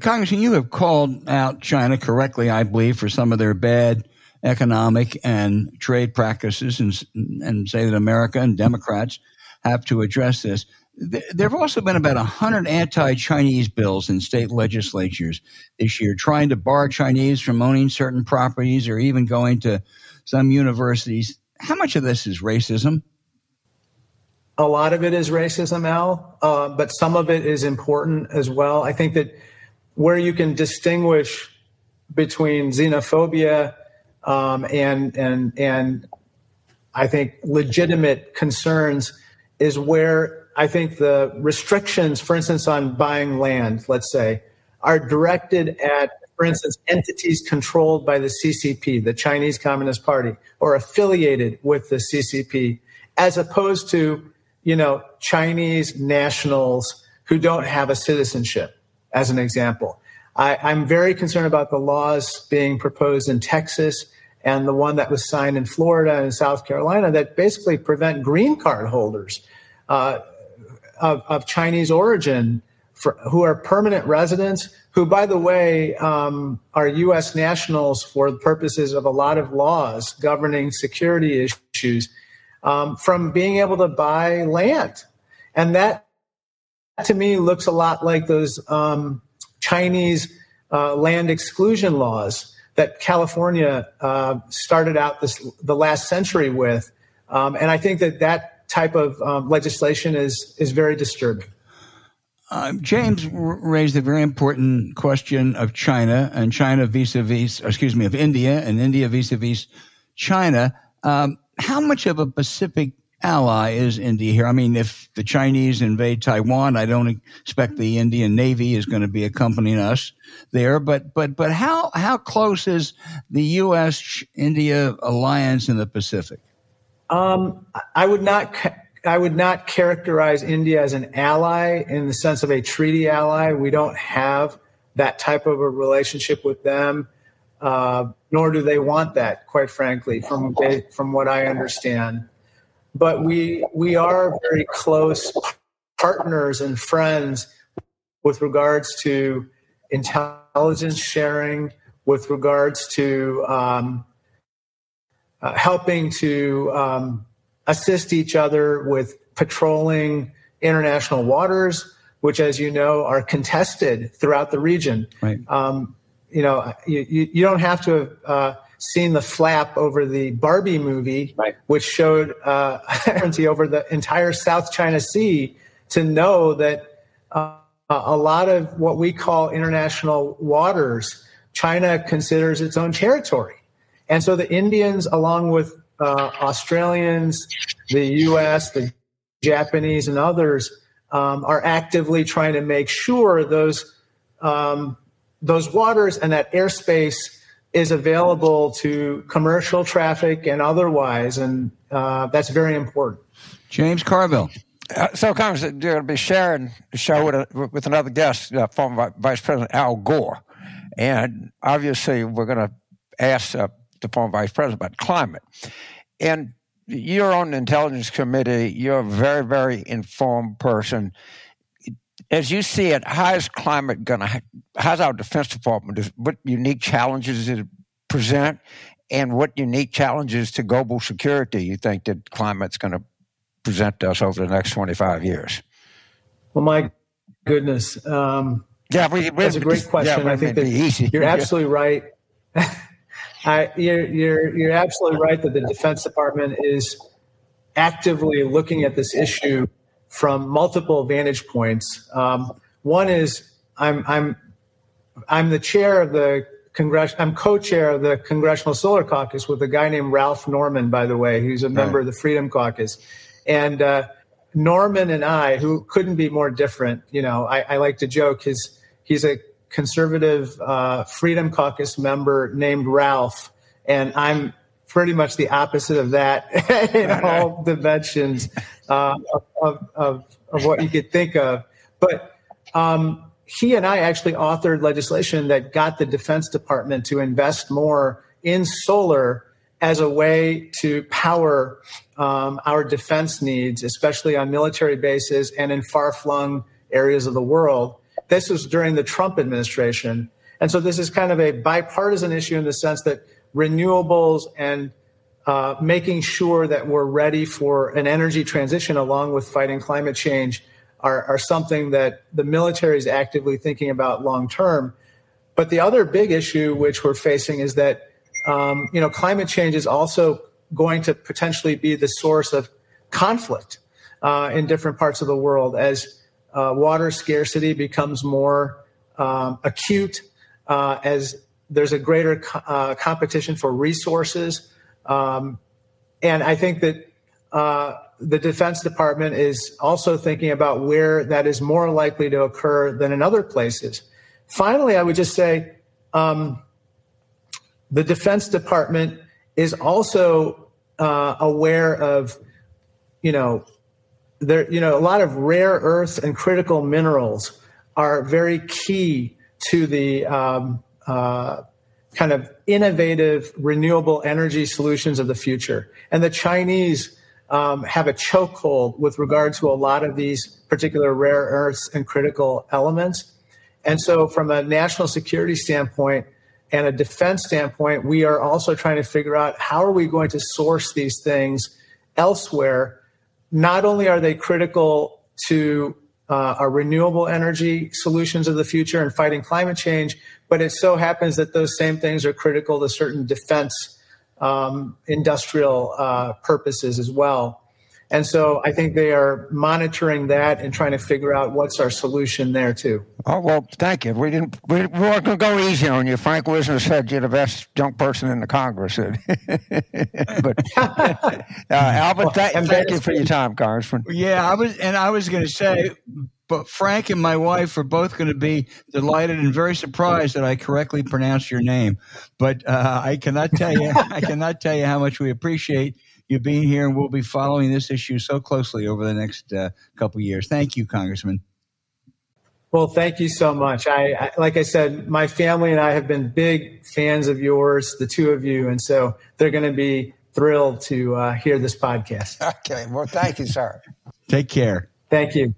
Speaker 4: Congressman, you have called out China correctly, I believe, for some of their bad economic and trade practices and, and say that America and Democrats have to address this. There have also been about 100 anti Chinese bills in state legislatures this year, trying to bar Chinese from owning certain properties or even going to some universities how much of this is racism?
Speaker 7: A lot of it is racism, Al, uh, but some of it is important as well. I think that where you can distinguish between xenophobia um, and and and I think legitimate concerns is where I think the restrictions, for instance, on buying land, let's say, are directed at for instance, entities controlled by the CCP, the Chinese Communist Party, or affiliated with the CCP, as opposed to you know, Chinese nationals who don't have a citizenship, as an example. I, I'm very concerned about the laws being proposed in Texas and the one that was signed in Florida and South Carolina that basically prevent green card holders uh, of, of, Chinese origin for, who are permanent residents, who, by the way, um, are U.S. nationals for the purposes of a lot of laws governing security issues, um, from being able to buy land. And that, to me, looks a lot like those um, Chinese uh, land exclusion laws that California uh, started out this, the last century with. Um, and I think that that type of um, legislation is, is very disturbing.
Speaker 4: Uh, James raised a very important question of China and China vis-a-vis, excuse me, of India and India vis-a-vis China. Um, how much of a Pacific ally is India here? I mean, if the Chinese invade Taiwan, I don't expect the Indian Navy is going to be accompanying us there. But but but how how close is the U.S. India alliance in the Pacific?
Speaker 7: Um, I would not. I would not characterize India as an ally in the sense of a treaty ally. We don't have that type of a relationship with them, uh, nor do they want that, quite frankly, from from what I understand but we we are very close partners and friends with regards to intelligence sharing, with regards to um, uh, helping to um, assist each other with patrolling international waters, which, as you know, are contested throughout the region.
Speaker 4: Right. Um,
Speaker 7: you know, you, you, don't have to. Uh, seen the flap over the Barbie movie, right. which showed uh, over the entire South China Sea, to know that uh, a lot of what we call international waters, China considers its own territory. And so the Indians, along with uh, Australians, the US, the Japanese, and others, um, are actively trying to make sure those um, those waters and that airspace is available to commercial traffic and otherwise, and uh, that's very important.
Speaker 4: James Carville.
Speaker 6: Uh, so, Congress, you're going to be sharing the show with, a, with another guest, uh, former Vice President Al Gore. And obviously, we're going to ask uh, the former Vice President about climate. And you're on the Intelligence Committee, you're a very, very informed person. As you see it, how is climate going to, how's our Defense Department, what unique challenges does it present, and what unique challenges to global security you think that climate's going to present to us over the next 25 years?
Speaker 7: Well, my goodness. Um,
Speaker 6: yeah, we,
Speaker 7: that's a great question. Yeah, I think that easy. you're absolutely right. I, you're, you're, you're absolutely right that the Defense Department is actively looking at this issue from multiple vantage points. Um, one is I'm I'm I'm the chair of the congress. I'm co-chair of the Congressional Solar Caucus with a guy named Ralph Norman, by the way, who's a member right. of the Freedom Caucus, and uh, Norman and I, who couldn't be more different. You know, I, I like to joke his he's a conservative uh, Freedom Caucus member named Ralph, and I'm pretty much the opposite of that in all dimensions uh, of, of, of, what you could think of. But um, he and I actually authored legislation that got the Defense Department to invest more in solar as a way to power um, our defense needs, especially on military bases and in far flung areas of the world. This was during the Trump administration. And so this is kind of a bipartisan issue in the sense that renewables and uh, making sure that we're ready for an energy transition along with fighting climate change are, are something that the military is actively thinking about long term. But the other big issue which we're facing is that um, you know climate change is also going to potentially be the source of conflict uh, in different parts of the world as uh, water scarcity becomes more um, acute, uh, as there's a greater co- uh, competition for resources. Um, and I think that uh, the Defense Department is also thinking about where that is more likely to occur than in other places. Finally, I would just say um, the Defense Department is also uh, aware of, you know, there, you know, a lot of rare earths and critical minerals are very key to the um, uh, kind of innovative renewable energy solutions of the future. And the Chinese um, have a chokehold with regard to a lot of these particular rare earths and critical elements. And so, from a national security standpoint and a defense standpoint, we are also trying to figure out how are we going to source these things elsewhere. Not only are they critical to uh, our renewable energy solutions of the future and fighting climate change, but it so happens that those same things are critical to certain defense um, industrial uh, purposes as well. And so I think they are monitoring that and trying to figure out what's our solution there too.
Speaker 6: Oh well, thank you. We didn't. We, we weren't going to go easy on you. Frank Wisner said you're the best young person in the Congress. but uh, Albert, th- thank you for your time, Congressman.
Speaker 4: Yeah, I was, and I was going to say, but Frank and my wife are both going to be delighted and very surprised that I correctly pronounced your name. But uh, I cannot tell you, I cannot tell you how much we appreciate you being here, and we'll be following this issue so closely over the next uh, couple years. Thank you, Congressman.
Speaker 7: Well, thank you so much. I, I, like I said, my family and I have been big fans of yours, the two of you, and so they're going to be thrilled to uh, hear this podcast.
Speaker 6: Okay. Well, thank you, sir.
Speaker 4: Take care.
Speaker 7: Thank you.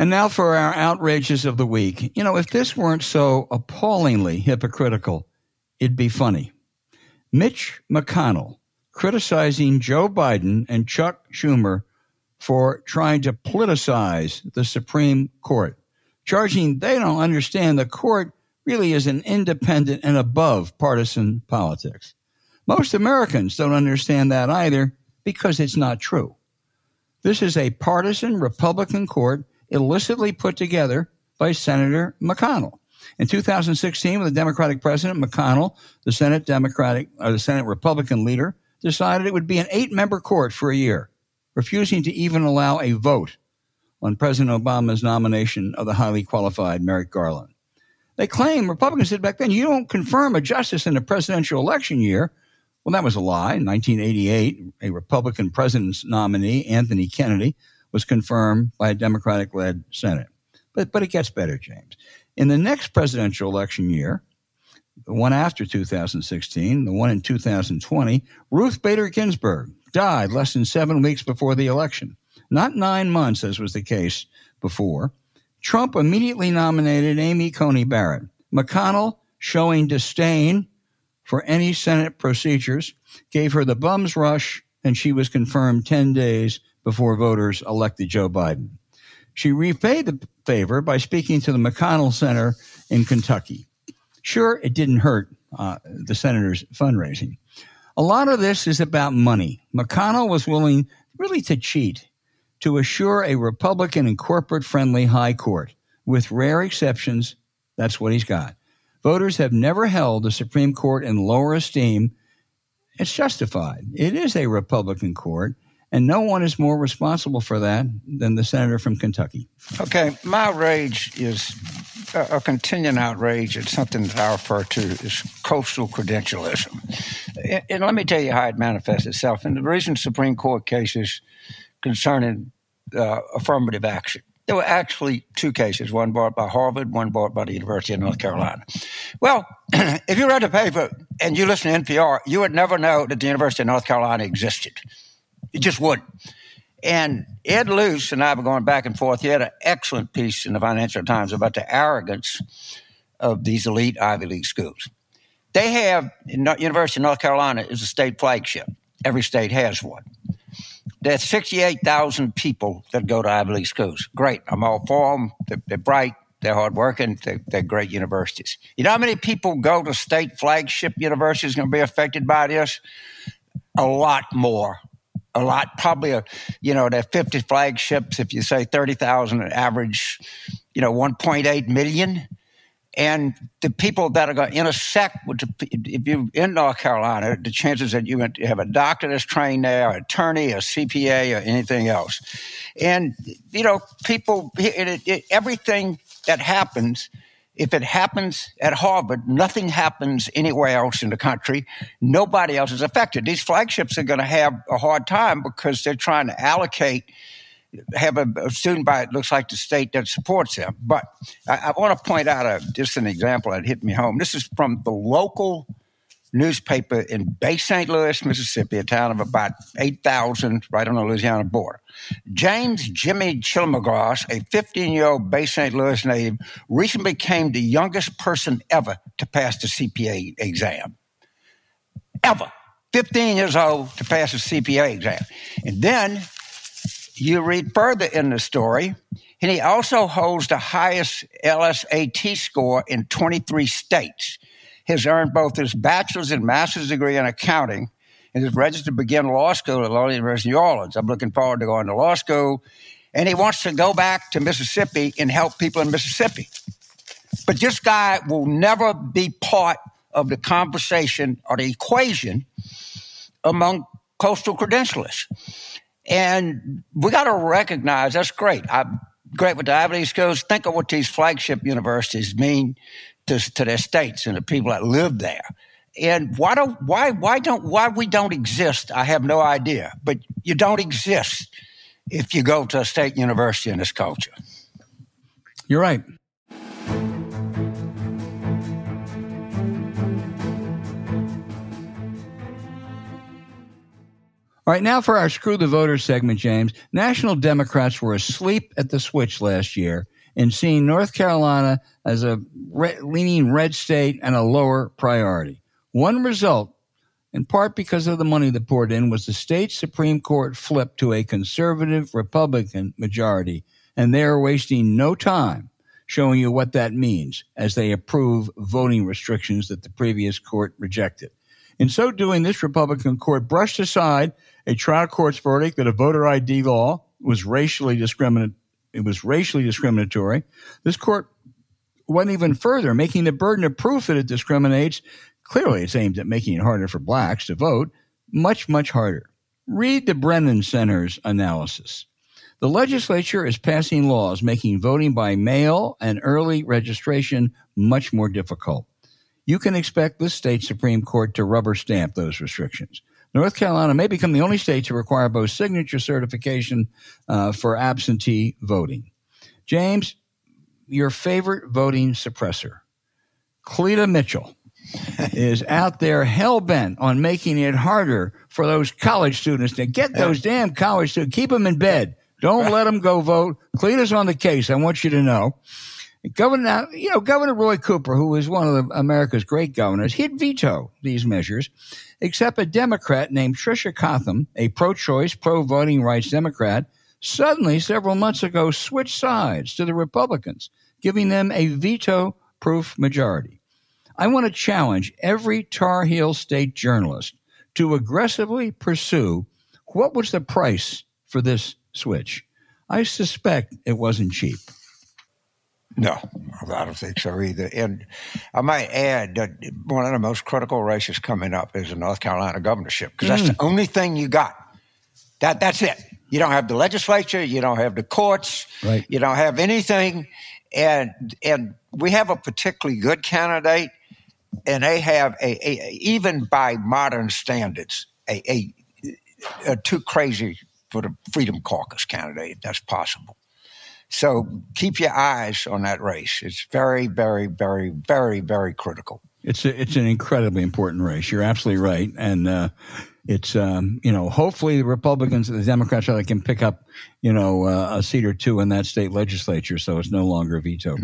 Speaker 4: And now for our outrages of the week. You know, if this weren't so appallingly hypocritical, it'd be funny. Mitch McConnell criticizing Joe Biden and Chuck Schumer for trying to politicize the Supreme Court, charging they don't understand the court really is an independent and above partisan politics. Most Americans don't understand that either because it's not true. This is a partisan Republican court illicitly put together by Senator McConnell. In 2016, with the Democratic president, McConnell, the Senate Democratic or the Senate Republican leader, decided it would be an eight-member court for a year, refusing to even allow a vote on President Obama's nomination of the highly qualified Merrick Garland. They claim, Republicans said back then, you don't confirm a justice in a presidential election year. Well, that was a lie. In 1988, a Republican president's nominee, Anthony Kennedy, was confirmed by a Democratic led Senate. But, but it gets better, James. In the next presidential election year, the one after 2016, the one in 2020, Ruth Bader Ginsburg died less than seven weeks before the election. Not nine months, as was the case before. Trump immediately nominated Amy Coney Barrett. McConnell, showing disdain for any Senate procedures, gave her the bum's rush, and she was confirmed 10 days before voters elected Joe Biden. She repaid the favor by speaking to the McConnell Center in Kentucky. Sure, it didn't hurt uh, the senator's fundraising. A lot of this is about money. McConnell was willing really to cheat to assure a Republican and corporate friendly high court. With rare exceptions, that's what he's got. Voters have never held the Supreme Court in lower esteem. It's justified. It is a Republican court. And no one is more responsible for that than the senator from Kentucky.
Speaker 6: Okay, my rage is a, a continuing outrage. It's something that I refer to as coastal credentialism. And, and let me tell you how it manifests itself. In the recent Supreme Court cases concerning uh, affirmative action, there were actually two cases, one brought by Harvard, one brought by the University of North Carolina. Well, if you read the paper and you listen to NPR, you would never know that the University of North Carolina existed. It just wouldn't. And Ed Luce and I were going back and forth. He had an excellent piece in the Financial Times about the arrogance of these elite Ivy League schools. They have, University of North Carolina is a state flagship. Every state has one. There's 68,000 people that go to Ivy League schools. Great. I'm all for them. They're, bright. They're hardworking. They're great universities. You know how many people go to state flagship universities going to be affected by this? A lot more a lot, probably a, you know, the 50 flagships, if you say 30,000 average, you know, 1.8 million. and the people that are going to intersect with the, if you're in North Carolina, the chances that you have a doctor that's trained there, an attorney, a CPA, or anything else, and you know, people, it, it, everything that happens. If it happens at Harvard, nothing happens anywhere else in the country. Nobody else is affected. These flagships are going to have a hard time because they're trying to allocate have a, a, student by it looks like the state that supports them. But I, I want to point out a, just an example that hit me home. This is from the local newspaper in Bay St. Louis, Mississippi, a town of about 8,000 right on the Louisiana border. James Jimmy Chilmagras, a 15 year old Bay St. Louis native, recently became the youngest person ever to pass the CPA exam. Ever. 15 years old to pass the CPA exam. And then you read further in the story, and he also holds the highest LSAT score in 23 states. Has earned both his bachelor's and master's degree in accounting and is registered to begin law school at Loyola University of New Orleans. I'm looking forward to going to law school. And he wants to go back to Mississippi and help people in Mississippi. But this guy will never be part of the conversation or the equation among coastal credentialists. And we got to recognize that's great. I'm great with the Ivy schools. Think of what these flagship universities mean to, to their states and the people that live there. And why don't why why don't why we don't exist? I have no idea. But you don't exist if you go to a state university in this culture.
Speaker 4: You're right. All right, now for our Screw the Voters segment, James. National Democrats were asleep at the switch last year in seeing North Carolina as a leaning red state and a lower priority. One result, in part because of the money that poured in, was the state Supreme Court flipped to a conservative Republican majority, and they're wasting no time showing you what that means as they approve voting restrictions that the previous court rejected. In so doing, this Republican court brushed aside a trial court's verdict that a voter ID law was racially discriminatory. It was racially discriminatory. This court went even further, making the burden of proof that it discriminates. Clearly, it's aimed at making it harder for blacks to vote, much, much harder. Read the Brennan Center's analysis. The legislature is passing laws making voting by mail and early registration much more difficult. You can expect the state Supreme Court to rubber stamp those restrictions. North Carolina may become the only state to require both signature certification uh, for absentee voting. James, your favorite voting suppressor, Cleta Mitchell, is out there hell bent on making it harder for those college students to get those damn college students, keep them in bed. Don't let them go vote. Cleta's on the case. I want you to know. Governor, you know, Governor Roy Cooper, who was one of the, America's great governors, he'd veto these measures, except a Democrat named Tricia Cotham, a pro-choice, pro-voting rights Democrat, suddenly several months ago switched sides to the Republicans, giving them a veto-proof majority. I want to challenge every Tar Heel state journalist to aggressively pursue what was the price for this switch. I suspect it wasn't cheap.
Speaker 6: No, I don't think so either. And I might add that one of the most critical races coming up is the North Carolina governorship because mm. that's the only thing you got. That that's it. You don't have the legislature, you don't have the courts,
Speaker 4: right.
Speaker 6: you don't have anything, and and we have a particularly good candidate, and they have a, a even by modern standards a, a, a too crazy for the Freedom Caucus candidate if that's possible. So keep your eyes on that race. It's very, very, very, very, very critical.
Speaker 4: It's a, it's an incredibly important race. You're absolutely right, and uh, it's um, you know hopefully the Republicans and the Democrats can pick up you know uh, a seat or two in that state legislature, so it's no longer a veto.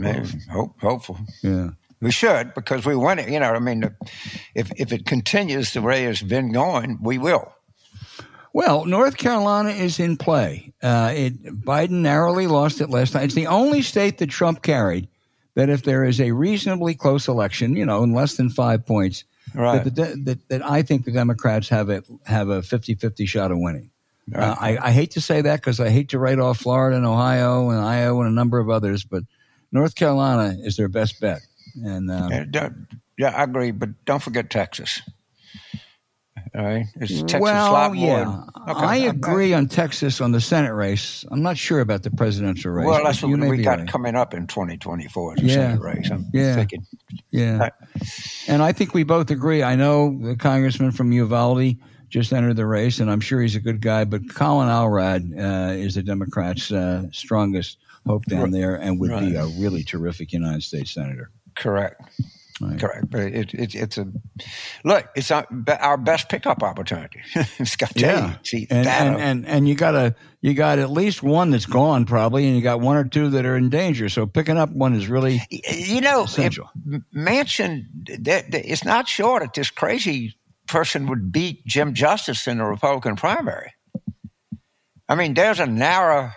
Speaker 6: Hope, hopeful.
Speaker 4: Yeah.
Speaker 6: We should because we want it. You know, I mean, if if it continues the way it's been going, we will.
Speaker 4: Well, North Carolina is in play. Uh, it, Biden narrowly lost it last night. It's the only state that Trump carried that if there is a reasonably close election, you know, in less than five points,
Speaker 6: right.
Speaker 4: that, the, that, that, I think the Democrats have it have a 50-50 shot of winning. Right. Uh, I, I, hate to say that because I hate to write off Florida and Ohio and Iowa and a number of others, but North Carolina is their best bet. And um,
Speaker 6: yeah, yeah, I agree, but don't forget Texas. All right, is Texas
Speaker 4: well,
Speaker 6: a lot more?
Speaker 4: yeah,
Speaker 6: Okay,
Speaker 4: I
Speaker 6: okay.
Speaker 4: agree on Texas on the Senate race. I'm not sure about the presidential race.
Speaker 6: Well, that's what we got
Speaker 4: right.
Speaker 6: coming up in 2024 as a
Speaker 4: Yeah.
Speaker 6: Senate race. I'm
Speaker 4: Yeah.
Speaker 6: thinking.
Speaker 4: Yeah. And I think we both agree. I know the congressman from Uvalde just entered the race, and I'm sure he's a good guy, but Colin Allred uh, is the Democrats' uh, strongest hope down there and would be a really terrific United States senator.
Speaker 6: Correct.
Speaker 4: Right.
Speaker 6: Correct. But it, it, it's a look. It's our, our best pickup opportunity. it's got to
Speaker 4: Yeah.
Speaker 6: See,
Speaker 4: and, and, uh, and and you got a you got at least one that's gone probably, and you got one or two that are in danger. So picking up one is really
Speaker 6: you know,
Speaker 4: essential.
Speaker 6: Manchin, that, that- it's not sure that this crazy person would beat Jim Justice in the Republican primary. I mean, there's a narrow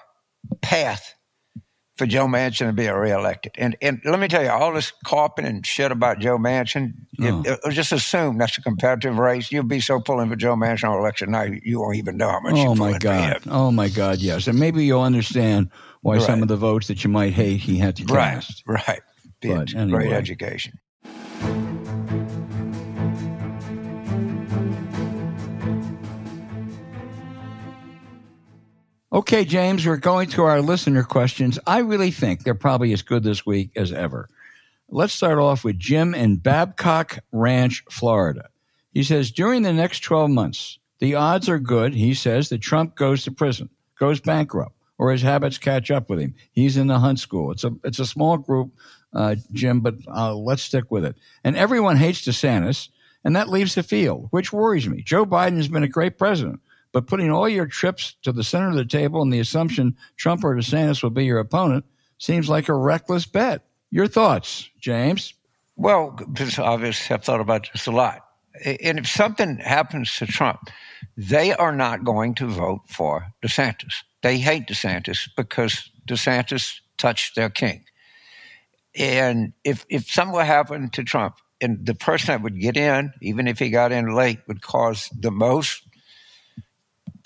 Speaker 6: path for Joe Manchin to be reelected. And and let me tell you, all this carping and shit about Joe Manchin,
Speaker 4: Oh.
Speaker 6: it- it- just assume that's a competitive race. You'll be so pulling for Joe Manchin on election night, you won't even know how much
Speaker 4: Oh my God! Oh my God! Yes, and maybe you'll understand why some of the votes that you might hate he had to
Speaker 6: Right,
Speaker 4: cast.
Speaker 6: right. Be
Speaker 4: But anyway.
Speaker 6: great education.
Speaker 4: Okay, James, we're going to our listener questions. I really think they're probably as good this week as ever. Let's start off with Jim in Babcock Ranch, Florida. He says during the next 12 months, the odds are good, he says, that Trump goes to prison, goes bankrupt, or his habits catch up with him. He's in the hunt school. It's a, it's a small group, uh, Jim, but uh, let's stick with it. And everyone hates DeSantis, and that leaves the field, which worries me. Joe Biden has been a great president, but putting all your trips to the center of the table and the assumption Trump or DeSantis will be your opponent seems like a reckless bet. Your thoughts, James?
Speaker 6: Well, because obviously I've thought about this a lot. And if something happens to Trump, they are not going to vote for DeSantis. They hate DeSantis because DeSantis touched their king. And if if something happened to Trump, and the person that would get in, even if he got in late, would cause the most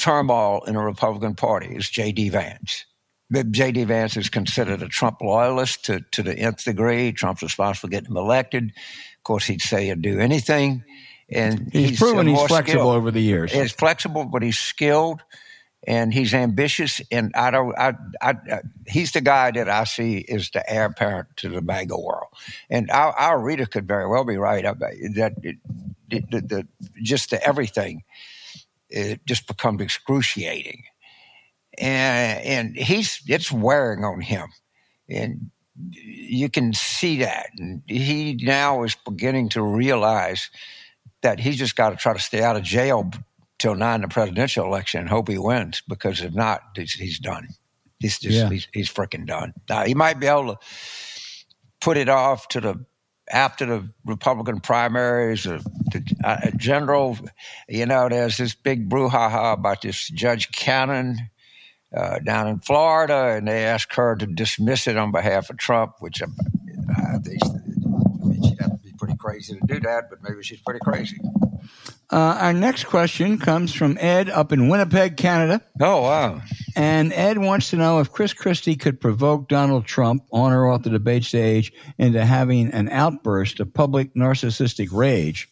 Speaker 6: turmoil in the Republican Party is J.D. Vance. J.D. Vance is considered a Trump loyalist to, to the nth degree. Trump's responsible for getting him elected. Of course, he'd say he'd do anything. And
Speaker 4: He's, proven
Speaker 6: uh,
Speaker 4: he's flexible
Speaker 6: skilled.
Speaker 4: over the years.
Speaker 6: He's flexible, but he's skilled and he's ambitious. And I don't, I, I, I he's the guy that I see is the heir apparent to the MAGA world. And our, our reader could very well be right about that. It, it, the, the, just the everything, it just becomes excruciating, and and he's it's wearing on him, and you can see that. And he now is beginning to realize that he's just got to try to stay out of jail till nine the presidential election and hope he wins because if not, he's, he's done. He's just
Speaker 4: Yeah.
Speaker 6: he's, he's freaking done. Now he might be able to put it off to the after the Republican primaries, or the uh, general. You know, there's this big brouhaha about this Judge Cannon uh, down in Florida, and they asked her to dismiss it on behalf of Trump, which I think I mean, she'd have to be pretty crazy to do that, but maybe she's pretty crazy.
Speaker 4: Uh, our next question comes from Ed up in Winnipeg, Canada.
Speaker 6: Oh wow!
Speaker 4: And Ed wants to know if Chris Christie could provoke Donald Trump on or off the debate stage into having an outburst of public narcissistic rage.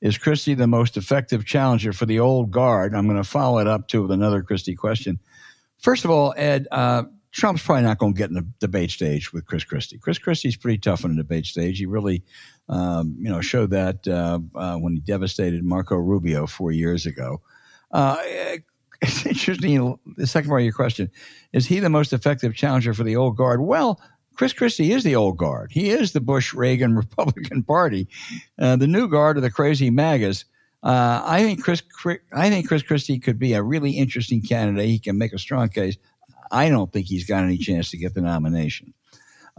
Speaker 4: Is Christie the most effective challenger for the old guard? I'm going to follow it up too with another Christie question. First of all, Ed, uh, Trump's probably not going to get in the debate stage with Chris Christie. Chris Christie's pretty tough on the debate stage. He really, um, you know, showed that uh, uh, when he devastated Marco Rubio four years ago. Uh, it's interesting. The second part of your question is he the most effective challenger for the old guard? Well, Chris Christie is the old guard. He is the Bush Reagan Republican Party. Uh, the new guard are the crazy MAGAs. Uh, I think Chris. I think Chris Christie could be a really interesting candidate. He can make a strong case. I don't think he's got any chance to get the nomination.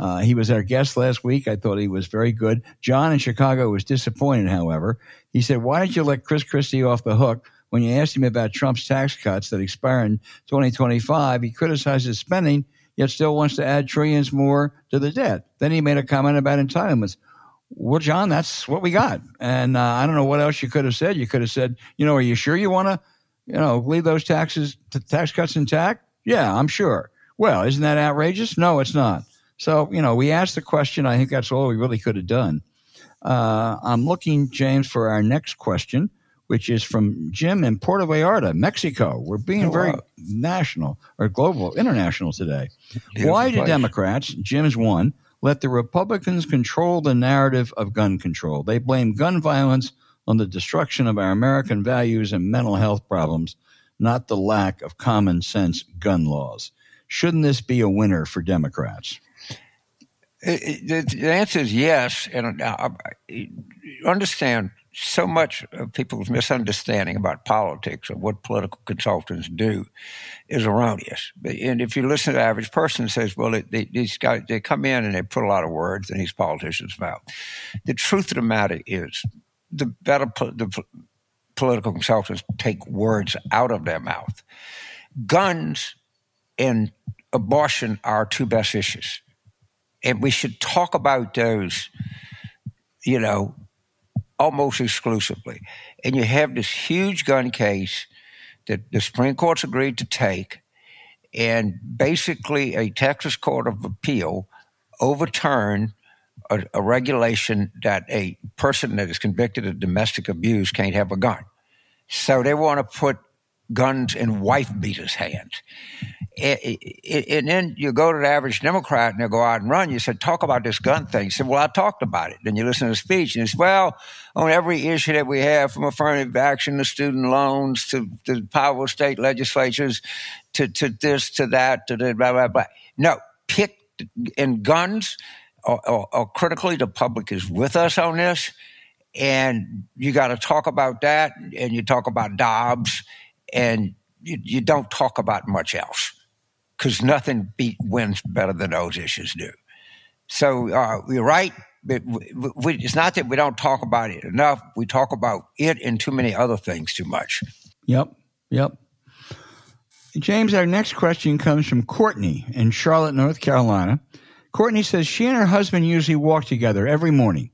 Speaker 4: Uh, he was our guest last week. I thought he was very good. John in Chicago was disappointed, however. He said, Why did you let Chris Christie off the hook when you asked him about Trump's tax cuts that expire in 2025? He criticized his spending, yet still wants to add trillions more to the debt. Then he made a comment about entitlements. Well, John, that's what we got. And uh, I don't know what else you could have said. You could have said, you know, are you sure you want to, you know, leave those taxes, t- tax cuts intact? Yeah, I'm sure. Well, isn't that outrageous? No, it's not. So, you know, we asked the question. I think that's all we really could have done. Uh, I'm looking, James, for our next question, which is from Jim in Puerto Vallarta, Mexico. We're being
Speaker 6: Oh,
Speaker 4: very
Speaker 6: wow.
Speaker 4: national or global, international today.
Speaker 6: Beautiful
Speaker 4: Why do. Democrats, Jim's one, let the Republicans control the narrative of gun control? They blame gun violence on the destruction of our American values and mental health problems, not the lack of common sense gun laws. Shouldn't this be a winner for Democrats?
Speaker 6: The answer is yes, and uh, I understand so much of people's misunderstanding about politics or what political consultants do is erroneous. And if you listen to the average person, says, "Well, it, they, these guys they come in and they put a lot of words in these politicians' mouth." The truth of the matter is, the better po- the po- political consultants take words out of their mouth. Guns and abortion are two best issues and we should talk about those, you know, almost exclusively. And you have this huge gun case that the Supreme Court's agreed to take, and basically a Texas Court of Appeal overturned a, a regulation that a person that is convicted of domestic abuse can't have a gun. So they want to put guns in wife beaters' hands. And, and then you go to the average Democrat and they go out and run. You said, talk about this gun thing. You said, well, I talked about it. Then you listen to the speech and it's, well, on every issue that we have from affirmative action to student loans to, to power of state legislatures to, to this, to that, to the blah, blah, blah. No, pick and guns are, are critically, the public is with us on this. And you got to talk about that. And you talk about Dobbs and you, you don't talk about much else because nothing beat wins better than those issues do. So uh, you're right. We, it's not that we don't talk about it enough. We talk about it and too many other things too much.
Speaker 4: Yep. Yep. James, our next question comes from Courtney in Charlotte, North Carolina. Courtney says she and her husband usually walk together every morning,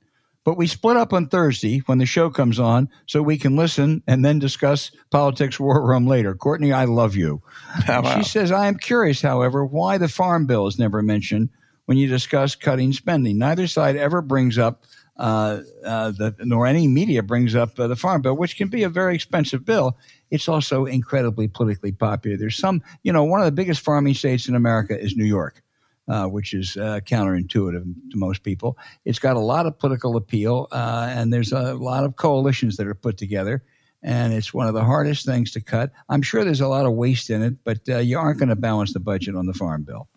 Speaker 4: but we split up on Thursday when the show comes on so we can listen and then discuss politics war room later. Courtney, I love you.
Speaker 6: wow.
Speaker 4: She says, I am curious, however, why the farm bill is never mentioned when you discuss cutting spending. Neither side ever brings up uh, uh, the, nor any media brings up uh, the farm bill, which can be a very expensive bill. It's also incredibly politically popular. There's some, you know, one of the biggest farming states in America is New York. Uh, which is uh, counterintuitive to most people. It's got a lot of political appeal, uh, and there's a lot of coalitions that are put together, and it's one of the hardest things to cut. I'm sure there's a lot of waste in it, but uh, you aren't going to balance the budget on the farm bill.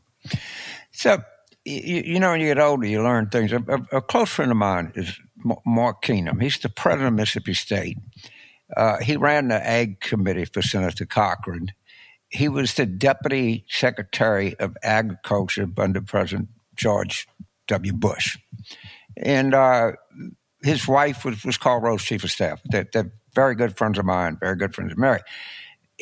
Speaker 6: So, you, you know, when you get older, you learn things. A, a, a close friend of mine is M- Mark Keenum. He's the president of Mississippi State. Uh, he ran the Ag Committee for Senator Cochran. He was the Deputy Secretary of Agriculture under President George W. Bush. And uh, his wife was, was called Rose Chief of Staff. They're, they're very good friends of mine, very good friends of Mary.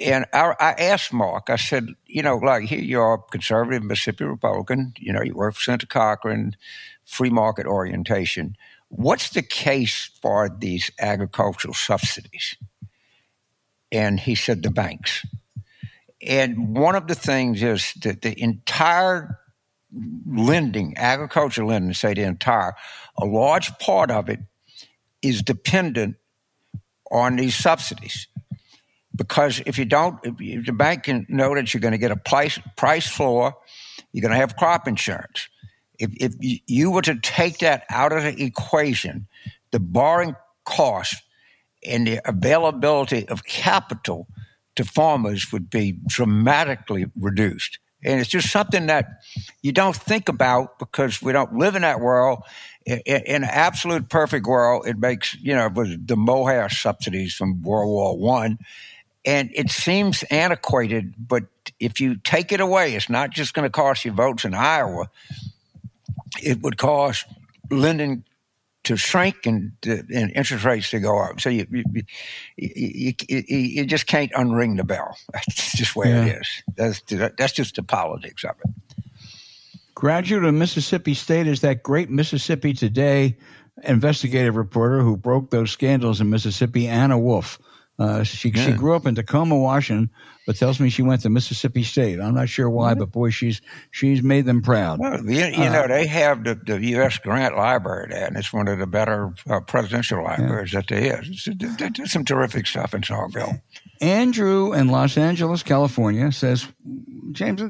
Speaker 6: And I, I asked Mark, I said, you know, like here you are, conservative Mississippi Republican, you know, you work for Senator Cochran, free market orientation. What's the case for these agricultural subsidies? And he said, the banks. And one of the things is that the entire lending, agriculture lending, say the entire, a large part of it is dependent on these subsidies. Because if you don't, if, the bank can know that you're going to get a price, price floor, you're going to have crop insurance. If, if you- were to take that out of the equation, the borrowing cost and the availability of capital to farmers would be dramatically reduced. And it's just something that you don't think about because we don't live in that world. In, in an absolute perfect world, it makes, you know, it was the mohair subsidies from World War One. And it seems antiquated, but if you take it away, it's not just going to cost you votes in Iowa. It would cost lending to shrink and, uh, and interest rates to go up. So you you, you, you, you just can't unring the bell. That's just where
Speaker 4: Yeah.
Speaker 6: it is. That's that's just the politics of it.
Speaker 4: Graduate of Mississippi State is that great Mississippi Today investigative reporter who broke those scandals in Mississippi, Anna Wolfe. Uh, she
Speaker 6: Yeah.
Speaker 4: she grew up in Tacoma, Washington, but tells me she went to Mississippi State. I'm not sure why, but boy, she's she's made them proud.
Speaker 6: Well, you, you
Speaker 4: Uh,
Speaker 6: know, they have the, the U.S. Grant Library there, and it's one of the better uh, presidential libraries that there is. They do some terrific stuff in Starkville.
Speaker 4: Andrew in Los Angeles, California says, James,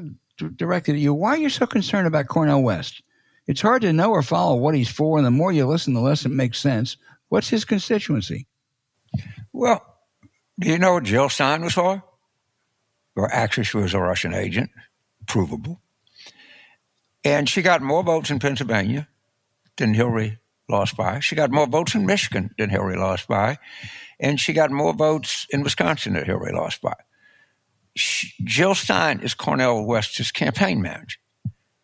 Speaker 4: directed at you, why are you so concerned about Cornel West? It's hard to know or follow what he's for, and the more you listen, the less it makes sense. What's his constituency?
Speaker 6: Well, do you know what Jill Stein was for? Or actually, she was a Russian agent, provable. And she got more votes in Pennsylvania than Hillary lost by. She got more votes in Michigan than Hillary lost by. And she got more votes in Wisconsin than Hillary lost by. She, Jill Stein is Cornel West's campaign manager.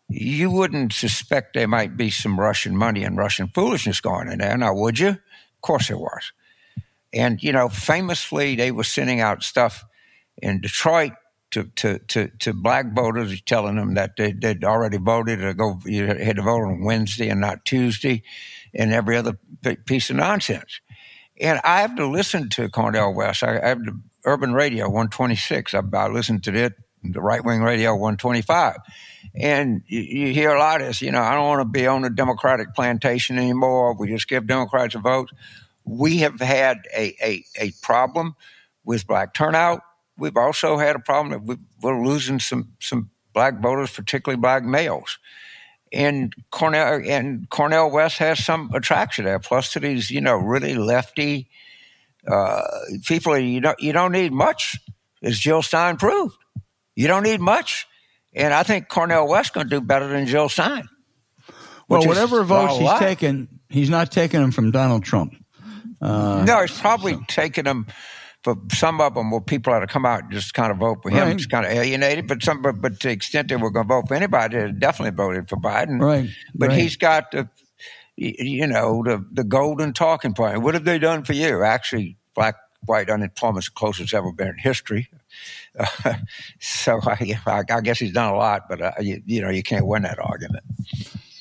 Speaker 6: You wouldn't suspect there might be some Russian money and Russian foolishness going in there, now would you? Of course there was. And, you know, famously, they were sending out stuff in Detroit to, to, to, to black voters, telling them that they, they'd already voted or go, you had to vote on Wednesday and not Tuesday, and every other piece of nonsense. And I have to listen to Cornel West. I, I have the Urban Radio 126. I, I listen to it, the right wing radio 125. And you, you hear a lot of this, you know, I don't want to be on the Democratic plantation anymore. We just give Democrats a vote. We have had a, a, a problem with black turnout. We've also had a problem that we, we're losing some, some black voters, particularly black males. And Cornel and Cornel West has some attraction there. Plus, to these, you know, really lefty uh, people, you don't you don't need much, as Jill Stein proved. You don't need much, and I think Cornel West going to do better than Jill Stein.
Speaker 4: Well, whatever votes he's taken, he's not taking them from Donald Trump. Uh,
Speaker 6: no, he's probably taking them. For some of them, where people had to come out and just kind of vote for him,
Speaker 4: Right.
Speaker 6: it's kind of alienated. But some, but, but to the extent they were going to vote for anybody, they definitely voted for Biden.
Speaker 4: Right,
Speaker 6: But
Speaker 4: right.
Speaker 6: he's got the, you know, the the golden talking point. What have they done for you? Actually, black white unemployment's the closest it's ever been in history. Uh, so I, I, I guess he's done a lot, but uh, you, you know, you can't win that argument.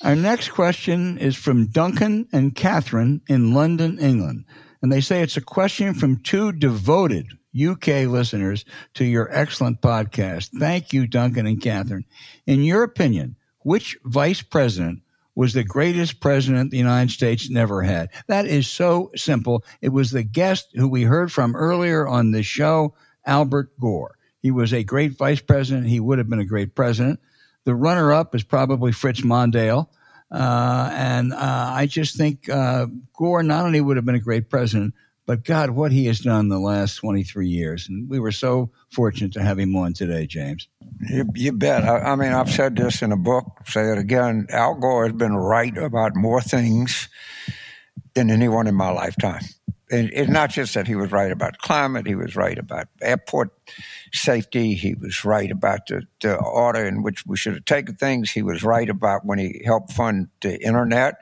Speaker 4: Our next question is from Duncan and Catherine in London, England. And they say it's a question from two devoted UK listeners to your excellent podcast. Thank you, Duncan and Catherine. In your opinion, which vice president was the greatest president the United States never had? That is so simple. It was the guest who we heard from earlier on the show, Albert Gore. He was a great vice president. He would have been a great president. The runner up is probably Fritz Mondale. Uh, and uh, I just think uh, Gore not only would have been a great president, but God, what he has done the last 23 years. And we were so fortunate to have him on today, James.
Speaker 6: You, you bet. I, I mean, I've said this in a book, say it again. Al Gore has been right about more things than anyone in my lifetime. And it's not just that he was right about climate, he was right about airport safety, he was right about the, the order in which we should have taken things, he was right about when he helped fund the internet.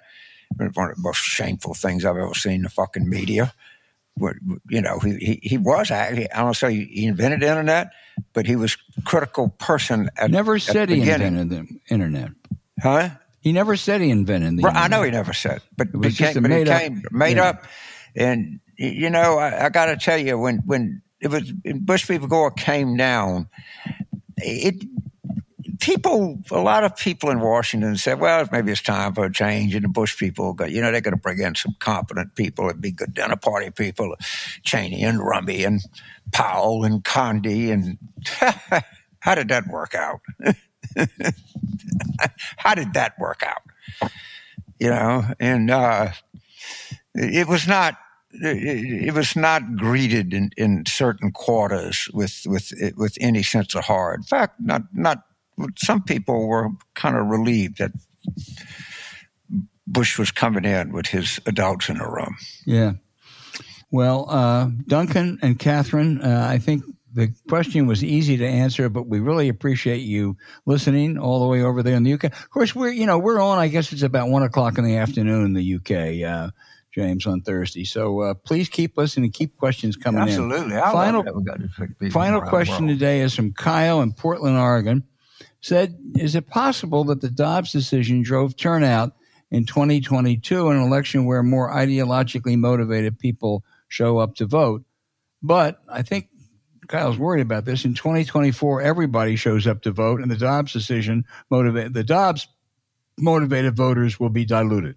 Speaker 6: One of the most shameful things I've ever seen in the fucking media. You know, he, he, he was, actually- I don't say he invented the internet, but he was a critical person at
Speaker 4: Never
Speaker 6: at
Speaker 4: said
Speaker 6: the
Speaker 4: he
Speaker 6: beginning.
Speaker 4: invented the internet.
Speaker 6: Huh?
Speaker 4: He never said he invented the
Speaker 6: Right, I know he never said, but
Speaker 4: It was
Speaker 6: became,
Speaker 4: just a
Speaker 6: but it
Speaker 4: made up-
Speaker 6: came made up. And you know, I, I got to tell you, when when it was Bush v. Gore came down, it people, a lot of people in Washington said, well, maybe it's time for a change. And the Bush people, go, you know, they're going to bring in some competent people and be good dinner party people, Cheney and Rummy and Powell and Condi. And how did that work out? how did that work out? You know, and uh, it was not it, was not greeted in, in certain quarters with with with any sense of horror. In fact, not not some people were kind of relieved that Bush was coming in with his adults in a room.
Speaker 4: Yeah. Well, uh, Duncan and Catherine, uh, I think the question was easy to answer, but we really appreciate you listening all the way over there in the UK. Of course, we're you know we're on. I guess it's about one o'clock in the afternoon in the UK, uh, James, on Thursday. So uh, please keep listening, and keep questions coming in.
Speaker 6: Absolutely,
Speaker 4: Final-
Speaker 6: love that we got to pick people
Speaker 4: Final question today is from Kyle in Portland, Oregon. Said, is it possible that the Dobbs decision drove turnout in 2022, an election where more ideologically motivated people show up to vote? But I think Kyle's worried about this. In 2024, everybody shows up to vote, and the Dobbs decision motivate the Dobbs motivated voters will be diluted.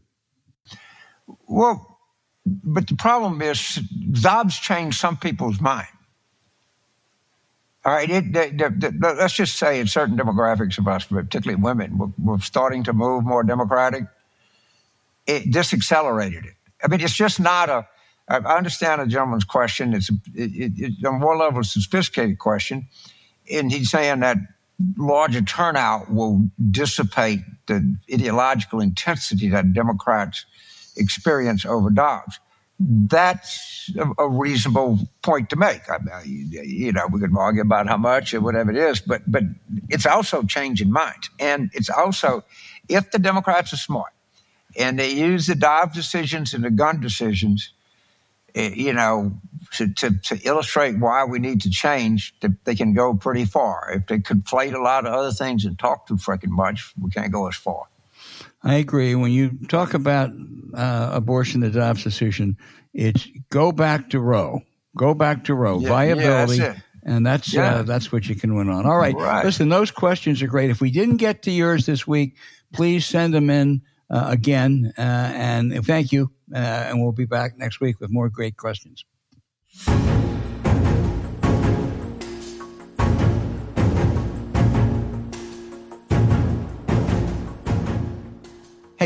Speaker 6: Well, but the problem is Dobbs changed some people's mind. All right, it, let's just say in certain demographics of us, particularly women, we're, we're starting to move more democratic. It, this accelerated it. I mean, it's just not a. I understand the gentleman's question. It's a, it, level, a sophisticated question, and he's saying that larger turnout will dissipate the ideological intensity that Democrats experience over Dobbs. That's a, a reasonable point to make. I mean, you know, we could argue about how much or whatever it is, but but it's also changing minds, and it's also if the Democrats are smart and they use the Dobbs decisions and the gun decisions, eh, you know, to, to, to, illustrate why we need to change, they can go pretty far. If they conflate a lot of other things and talk too freaking much, we can't go as far.
Speaker 4: I agree. When you talk about uh, abortion, the Dobbs decision, it's go back to Roe. Go back to Roe. Yeah, Viability. Yeah, that's and that's uh, yeah. uh, that's what you can win on. All right. right. Listen, those questions are great. If we didn't get to yours this week, please send them in uh, again. Uh, and thank you. Uh, and we'll be back next week with more great questions.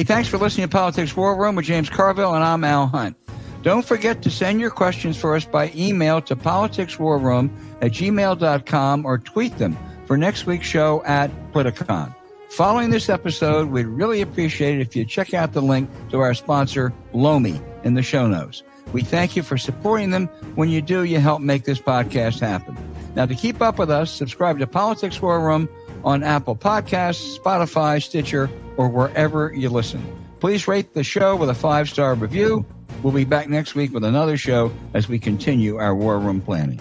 Speaker 4: Hey, thanks for listening to Politics War Room with James Carville, and I'm Al Hunt. Don't forget to send your questions for us by email to politicswarroom at gmail.com or tweet them for next week's show at Politicon. Following this episode, we'd really appreciate it if you check out the link to our sponsor, Lomi, in the show notes. We thank you for supporting them. When you do, you help make this podcast happen. Now, to keep up with us, subscribe to Politics War Room on Apple Podcasts, Spotify, Stitcher, or wherever you listen. Please rate the show with a five star review. We'll be back next week with another show as we continue our War Room planning.